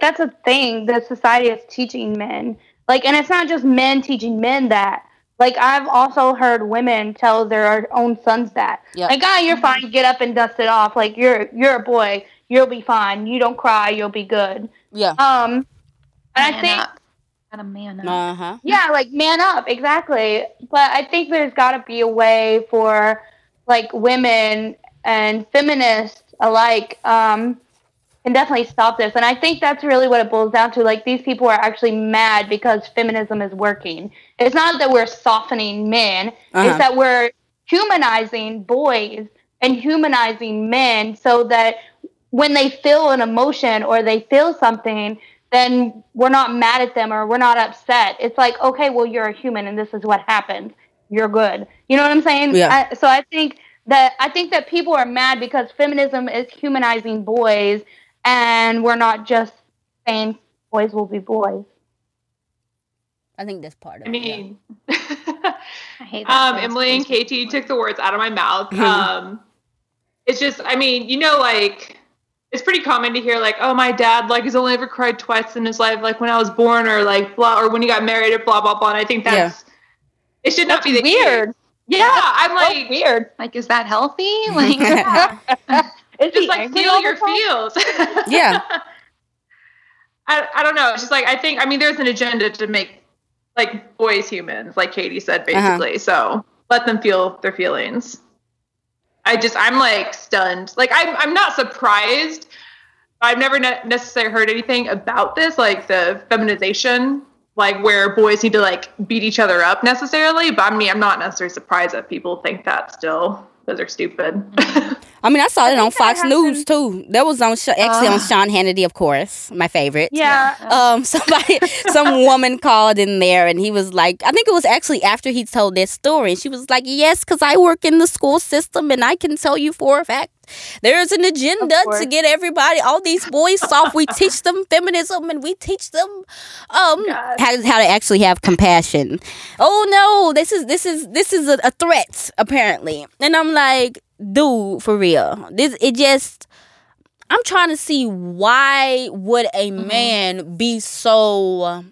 B: that's a thing that society is teaching men. Like, and it's not just men teaching men that. Like I've also heard women tell their own sons that.
A: Yep.
B: Like, ah, you're fine. Get up and dust it off. Like you're you're a boy. You'll be fine. You don't cry. You'll be good.
A: Yeah.
B: Um, and I think
D: up. Gotta man up.
A: Uh huh.
B: yeah, like man up, exactly. But I think there's got to be a way for like women and feminists alike um, can definitely stop this. And I think that's really what it boils down to. Like these people are actually mad because feminism is working. It's not that we're softening men;
A: Uh-huh.
B: it's that we're humanizing boys and humanizing men so that when they feel an emotion or they feel something then we're not mad at them or we're not upset. It's like, okay, well, you're a human and this is what happened. You're good. You know what I'm saying?
A: Yeah.
B: I, so I think that I think that people are mad because feminism is humanizing boys, and we're not just saying boys will be boys.
A: I think that's part of
C: I
A: it. yeah.
C: mean,
D: I hate that.
C: um. Emily and KT took the words out of my mouth. Um, it's just, I mean, you know, like it's pretty common to hear like, oh, my dad like has only ever cried twice in his life, like when I was born, or like blah, or when he got married, or blah blah blah. And I think that's it should not
B: That's
C: be the
B: weird.
C: Case. Yeah, I'm
B: That's
C: like,
B: weird.
D: like, is that healthy? Like,
B: Is
C: just like feel your
B: the
C: feels.
A: Yeah.
C: I, I don't know. It's just like I think I mean there's an agenda to make like boys humans, like KT said
A: Uh-huh.
C: basically. So let them feel their feelings. I just I'm like stunned. Like I'm I'm not surprised. I've never ne- necessarily heard anything about this, like the feminization, like where boys need to like beat each other up necessarily. But I mean, I'm not necessarily surprised that people think that still because they're stupid.
A: I mean, I saw it on
B: think that
A: Fox News too. That was on Sh- actually on
D: Ah.
A: Sean Hannity, of course, my favorite.
B: Yeah.
A: Um, somebody, some woman called in there, and he was like, I think it was actually after he told that story, and she was like, "Yes, because I work in the school system, and I can tell you for a fact." There's an agenda to get everybody, all these boys soft. We teach them feminism and we teach them um
C: God.
A: how, how to actually have compassion. Oh no, this is this is this is a, a threat apparently. And I'm like, dude, for real. This it just I'm trying to see why would a man be so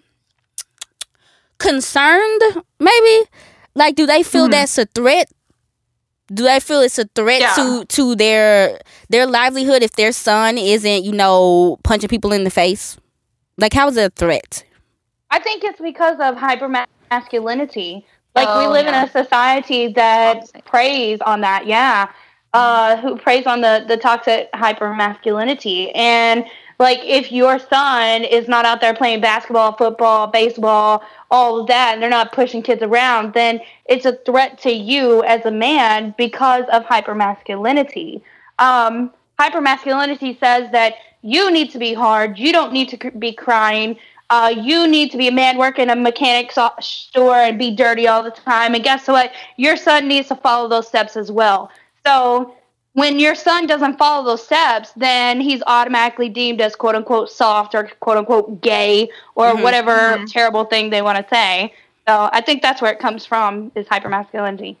A: concerned maybe? Like do they feel
C: Mhm.
A: that's a threat? Do they feel it's a threat
C: Yeah.
A: to to their their livelihood if their son isn't, you know, punching people in the face? Like how is it a threat?
B: I think it's because of hyper masculinity. Like we
D: Oh,
B: live
D: yeah.
B: in a society that preys on that. Yeah, uh, who preys on the the toxic hyper masculinity, And like, if your son is not out there playing basketball, football, baseball, all of that, and they're not pushing kids around, then it's a threat to you as a man because of hypermasculinity. Um, hypermasculinity says that you need to be hard. You don't need to be crying. Uh, you need to be a man working a mechanic store and be dirty all the time. And guess what? Your son needs to follow those steps as well. So when your son doesn't follow those steps, then he's automatically deemed as quote unquote soft or quote unquote gay or
A: Mhm.
B: whatever
C: Mhm.
B: terrible thing they want to say. So I think that's where it comes from is hypermasculinity.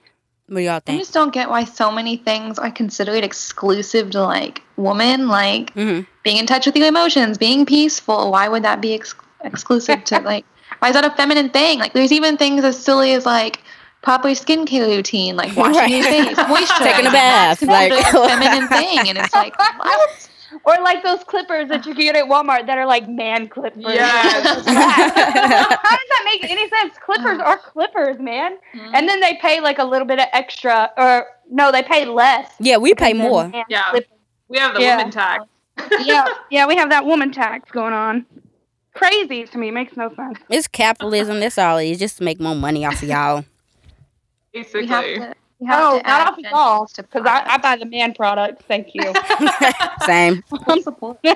A: What do y'all
D: I just don't get why so many things are considered exclusive to like women, like
A: hmm
D: being in touch with your emotions, being peaceful. Why would that be ex- exclusive to like? Why is that a feminine thing? Like, there's even things as silly as like proper skincare routine, like washing
A: Right.
D: your face, moisturizing.
A: Taking a bath, like-
D: feminine thing, and it's like what?
B: Or like those clippers that you can get at Walmart that are like man clippers.
C: Yes.
B: How does that make any sense? Clippers are clippers, man. Mm-hmm. And then they pay like a little bit of extra, or no, they pay less.
A: Yeah, we pay more.
C: Yeah.
B: clippers.
C: we have the
B: Yeah.
C: woman tax.
B: yeah, yeah, we have that woman tax going on. Crazy to me, It makes no sense.
A: It's capitalism. That's all it is. Just to make more money off of y'all.
C: Basically.
D: We have to. We have
B: Oh,
D: to
B: not off of y'all, because I, I buy the man products. Thank you.
A: Same.
D: Support.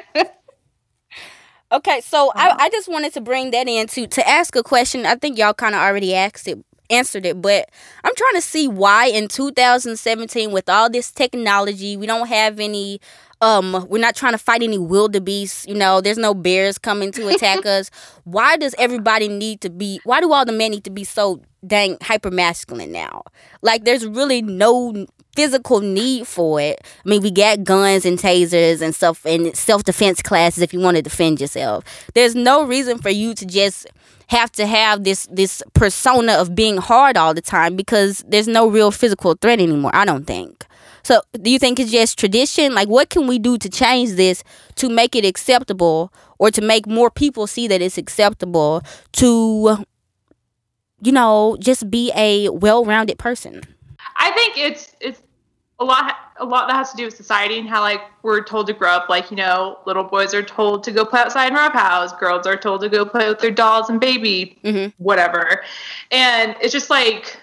A: Okay, so I, uh-huh. I just wanted to bring that in to to ask a question. I think y'all kind of already asked it, answered it, but I'm trying to see why in 2017 with all this technology, we don't have any um we're not trying to fight any wildebeests, you know, there's no bears coming to attack us. Why does everybody need to be why do all the men need to be so dang hyper masculine now? Like there's really no physical need for it. I mean, we got guns and tasers and stuff and self defense classes if you want to defend yourself. There's no reason for you to just have to have this this persona of being hard all the time because there's no real physical threat anymore. I don't think. So, do you think it's just tradition? Like, what can we do to change this to make it acceptable, or to make more people see that it's acceptable to, you know, just be a well-rounded person?
C: I think it's it's a lot a lot that has to do with society and how like we're told to grow up like you know little boys are told to go play outside and roughhouse girls are told to go play with their dolls and baby
A: Mm-hmm.
C: whatever and it's just like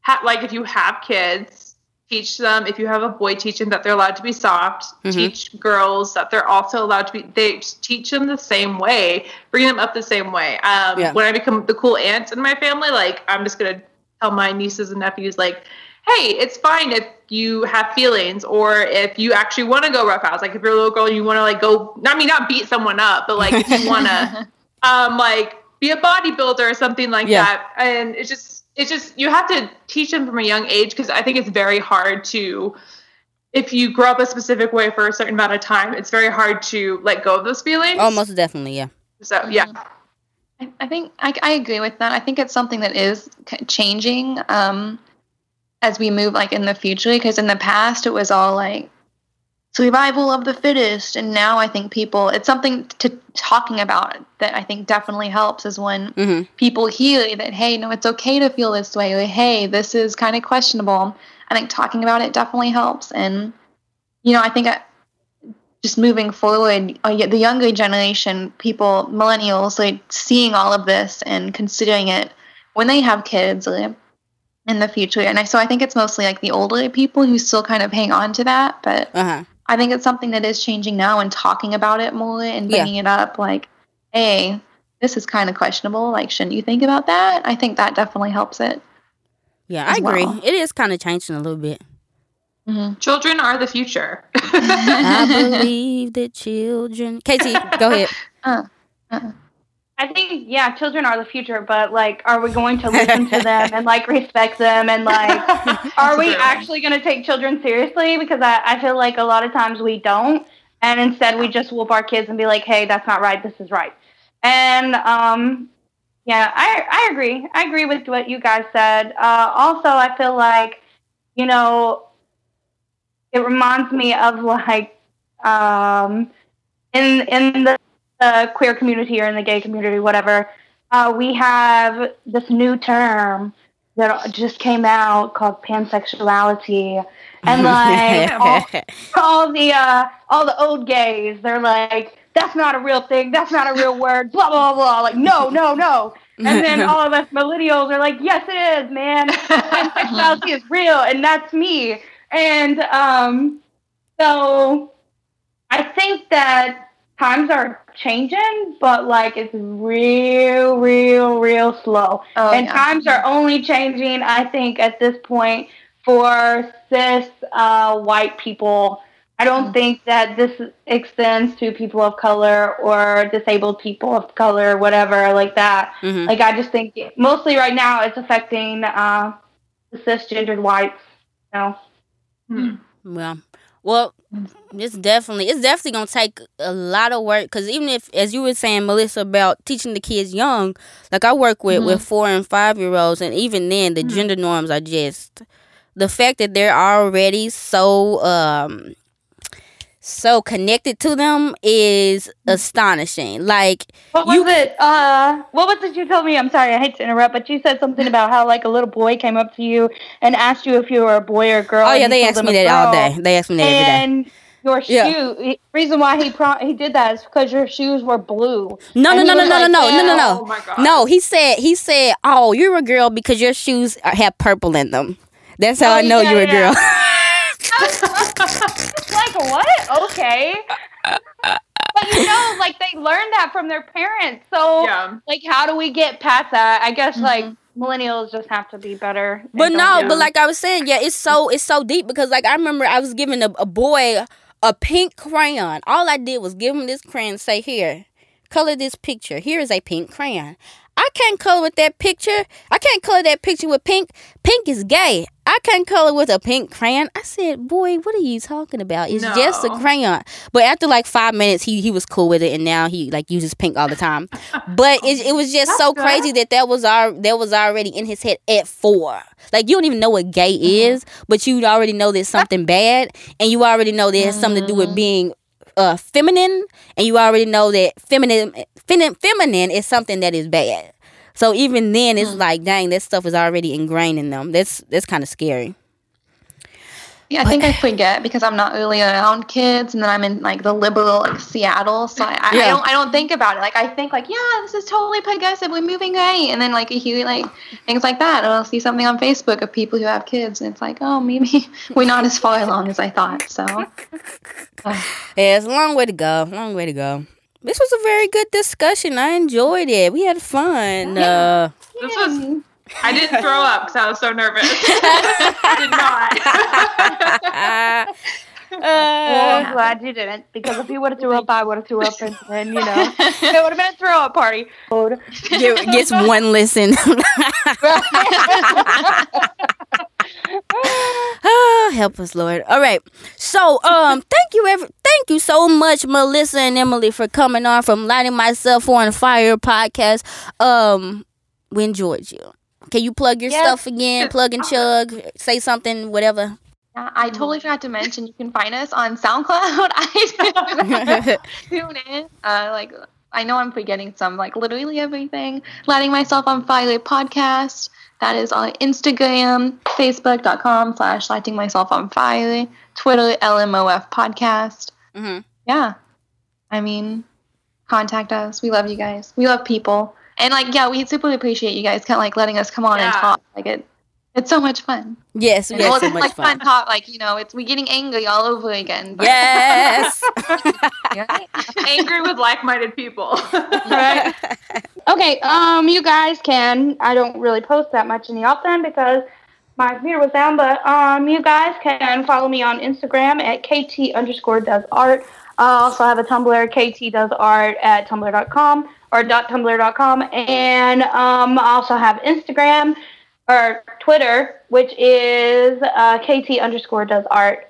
C: ha- like if you have kids teach them if you have a boy teach them that they're allowed to be soft
A: Mhm.
C: teach girls that they're also allowed to be they teach them the same way bring them up the same way um,
A: Yeah.
C: when i become the cool aunt in my family like i'm just gonna tell my nieces and nephews like hey it's fine if you have feelings or if you actually want to go roughhouse like if you're a little girl and you want to like go i mean not beat someone up but like if you want to um like be a bodybuilder or something like
A: Yeah.
C: that and it's just it's just you have to teach them from a young age because i think it's very hard to if you grow up a specific way for a certain amount of time it's very hard to let go of those feelings
A: Oh, most definitely, yeah.
C: so yeah
D: I, I think I, I agree with that. I think it's something that is changing um, as we move like in the future. Because in the past, it was all like survival of the fittest, and now I think people it's something to talking about that I think definitely helps is when
A: Mm-hmm.
D: people hear that hey, no, it's okay to feel this way, or hey, this is kind of questionable. I think talking about it definitely helps, and you know, I think. I, just moving forward, uh, the younger generation, people, millennials, like seeing all of this and considering it when they have kids uh, in the future. And I, so I think it's mostly like the older people who still kind of hang on to that. But
A: Uh huh.
D: I think it's something that is changing now and talking about it more and
A: Yeah.
D: bringing it up like, hey, this is kind of questionable. Like, shouldn't you think about that? I think that definitely helps it.
A: Yeah, I agree.
D: well.
A: It is kind of changing a little bit.
D: hmm
C: children are the future
A: I believe the children. KT, go ahead.
D: Uh,
B: I think yeah, children are the future, but like, are we going to listen to them and like respect them and like, are we actually going to take children seriously? Because I, I feel like a lot of times we don't, and instead we just whoop our kids and be like, hey, that's not right, this is right. And um, yeah, I I agree. I agree with what you guys said. Uh, also, I feel like you know, it reminds me of like um, in in the the queer community or in the gay community, whatever, uh, we have this new term that just came out called pansexuality, and like all, all the uh, all the old gays, they're like, that's not a real thing, that's not a real word, blah blah blah. Like, no, no, no. And then all of us millennials are like, yes, it is, man. Pansexuality is real, and that's me. And um, so I think that times are changing, but like it's real, real, real slow.
D: oh,
B: and
D: yeah.
B: times are only changing, I think, at this point for cis uh, white people. I don't
D: Mm.
B: think that this extends to people of color or disabled people of color, whatever, like that.
A: Mhm.
B: Like, I just think mostly right now it's affecting uh, the cisgendered whites. You know?
C: Hmm.
A: Well, well, it's definitely it's definitely gonna take a lot of work because even if, as you were saying, Melissa, about teaching the kids young, like I work with with four and five year olds, and even then the gender norms are just the fact that they're already so um so connected to them is astonishing. Like
B: What was
A: You-
B: it? Uh, what was it you told me? I'm sorry, I hate to interrupt, but you said something about how like a little boy came up to you and asked you if you were a boy or a girl.
A: oh yeah, they
B: told
A: ask
B: them
A: me that all day. They ask me that every day.
B: And your
A: Yeah.
B: shoe. he- Reason why he pro- he did that is because your shoes were blue.
A: No, no,
B: And
A: no, no, no, no,
B: like,
A: no, no, no,
B: "Yeah."
A: no.
C: oh my god
A: No, he said he said, "Oh, you're a girl because your shoes have purple in them." That's how
B: Oh,
A: I know
B: yeah,
A: you're a girl.
B: It's like what? Okay. But you know, like they learned that from their parents. So,
C: yeah
B: like, how do we get past that? I guess like
D: Mhm.
B: millennials just have to be better.
A: but no,
B: do
A: but like I was saying, yeah, it's so it's so deep because like I remember I was giving a, a boy a pink crayon. All I did was give him this crayon, and say here. Color this picture. Here is a pink crayon. I can't color with that picture. I can't color that picture with pink. Pink is gay. I can't color with a pink crayon. I said, boy, what are you talking about? It's just a crayon. But after like five minutes, he he was cool with it, and now he like uses pink all the time. But it, it was just
C: That's
A: so
C: good.
A: crazy that that was our that was already in his head at four. Like you don't even know what gay
C: Mm-hmm.
A: is, but you already know there's something bad, and you already know there's something to do
C: Mm-hmm.
A: with being uh feminine, and you already know that feminine feminine feminine is something that is bad. So even then,
C: Mm.
A: it's like, dang, that stuff is already ingrained in them. That's that's kind of scary.
D: Yeah, I think I forget because I'm not really around kids, and then I'm in like the liberal like Seattle, so I, I,
A: Yeah.
D: I don't I don't think about it. Like I think like yeah, this is totally progressive. We're moving right, and then like you hear like things like that, or I'll see something on Facebook of people who have kids, and it's like oh maybe we're not as far along as I thought. So
A: Yeah, it's a long way to go. Long way to go. This was a very good discussion. I enjoyed it. We had fun. Uh,
C: This was. I didn't throw up because I was so nervous. I did not.
B: Well, I'm
A: uh,
B: glad you didn't because if you would have threw up, I would have threw up, and then you know it would have been a throw up party.
A: get, gets one listen. Ah, help us, Lord. All right. So, um, thank you, ever, thank you so much, Melissa and Emily, for coming on from Lighting Myself on Fire podcast. Um, we enjoyed you. Can you plug your
B: Yes.
A: stuff again? Plug and chug. Say something, whatever.
D: yeah, I totally forgot to mention you can find us on SoundCloud, tune in. Uh, like I know I'm forgetting some, like literally everything. Lighting myself on fire podcast. That is on Instagram, Facebook.com slash lighting myself on fire, Twitter LMOF podcast.
A: hmm
D: Yeah, I mean, contact us. We love you guys. We love people, and like yeah, we super appreciate you guys kind of like letting us come on and talk. Like it, it's so much fun.
A: Yes, we
D: And well,
A: so much
D: like
A: fun.
D: fun talk. Like you know, it's we getting angry all over again. but-
A: Yes.
C: Angry with like-minded people.
B: Right. Okay, um, you guys can. I don't really post that much in the often because my computer was down, but um, you guys can follow me on Instagram at kt underscore does art. I also have a Tumblr, kt does art at tumblr.com or dot tumblr.com, and um, I also have Instagram or Twitter, which is uh, kt underscore does art.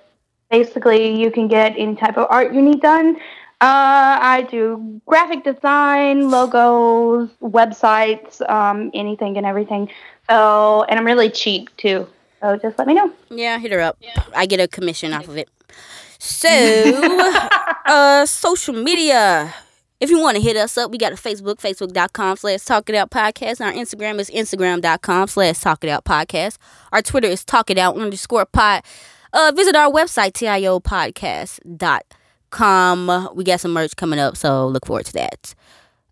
B: Basically, you can get any type of art you need done. Uh, I do graphic design, logos, websites, um, anything and everything. So, and I'm really cheap too. So just let me know.
A: Yeah, hit her up. I get a commission off of it. So, uh, social media. If you want to hit us up, we got a Facebook, facebook.com slash talk it out podcast. And our Instagram is instagram.com slash talk it out podcast. Our Twitter is talk it out underscore pod. Uh, visit our website, tiopodcast.com. We got some merch coming up, so look forward to that.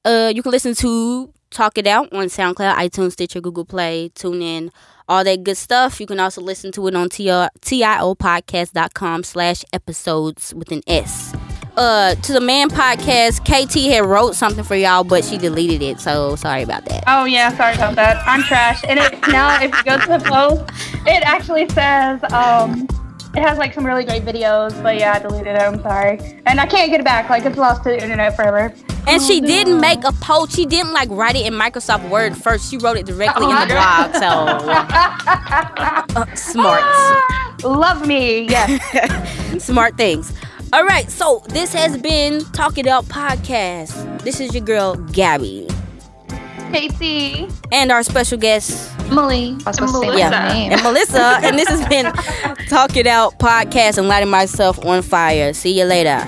A: Uh, you can listen to Talk It Out on SoundCloud, iTunes, Stitcher, Google Play, TuneIn, all that good stuff. You can also listen to it on tiopodcast.com slash episodes with an S. Uh, to the man podcast, KT had wrote something for y'all, but she deleted it, so sorry about that.
B: Oh yeah, sorry about that. I'm trash. And it now if you go to the post, it actually says um it has like some really great videos, but yeah, I deleted it. I'm sorry. And I can't get it back. Like it's lost to the internet forever.
A: And she didn't make a post. She didn't like write it in Microsoft Word first. She wrote it directly in the blog. So uh, smart.
B: Love me. Yes.
A: Smart things. All right, so this has been Talk It Out podcast. This is your girl Gabby
B: Casey.
A: and our special guest
D: Emily. I was supposed to say
C: Melissa.
D: my name.
A: and Melissa, and this has been Talk It Out podcast and lighting myself on fire. See you later.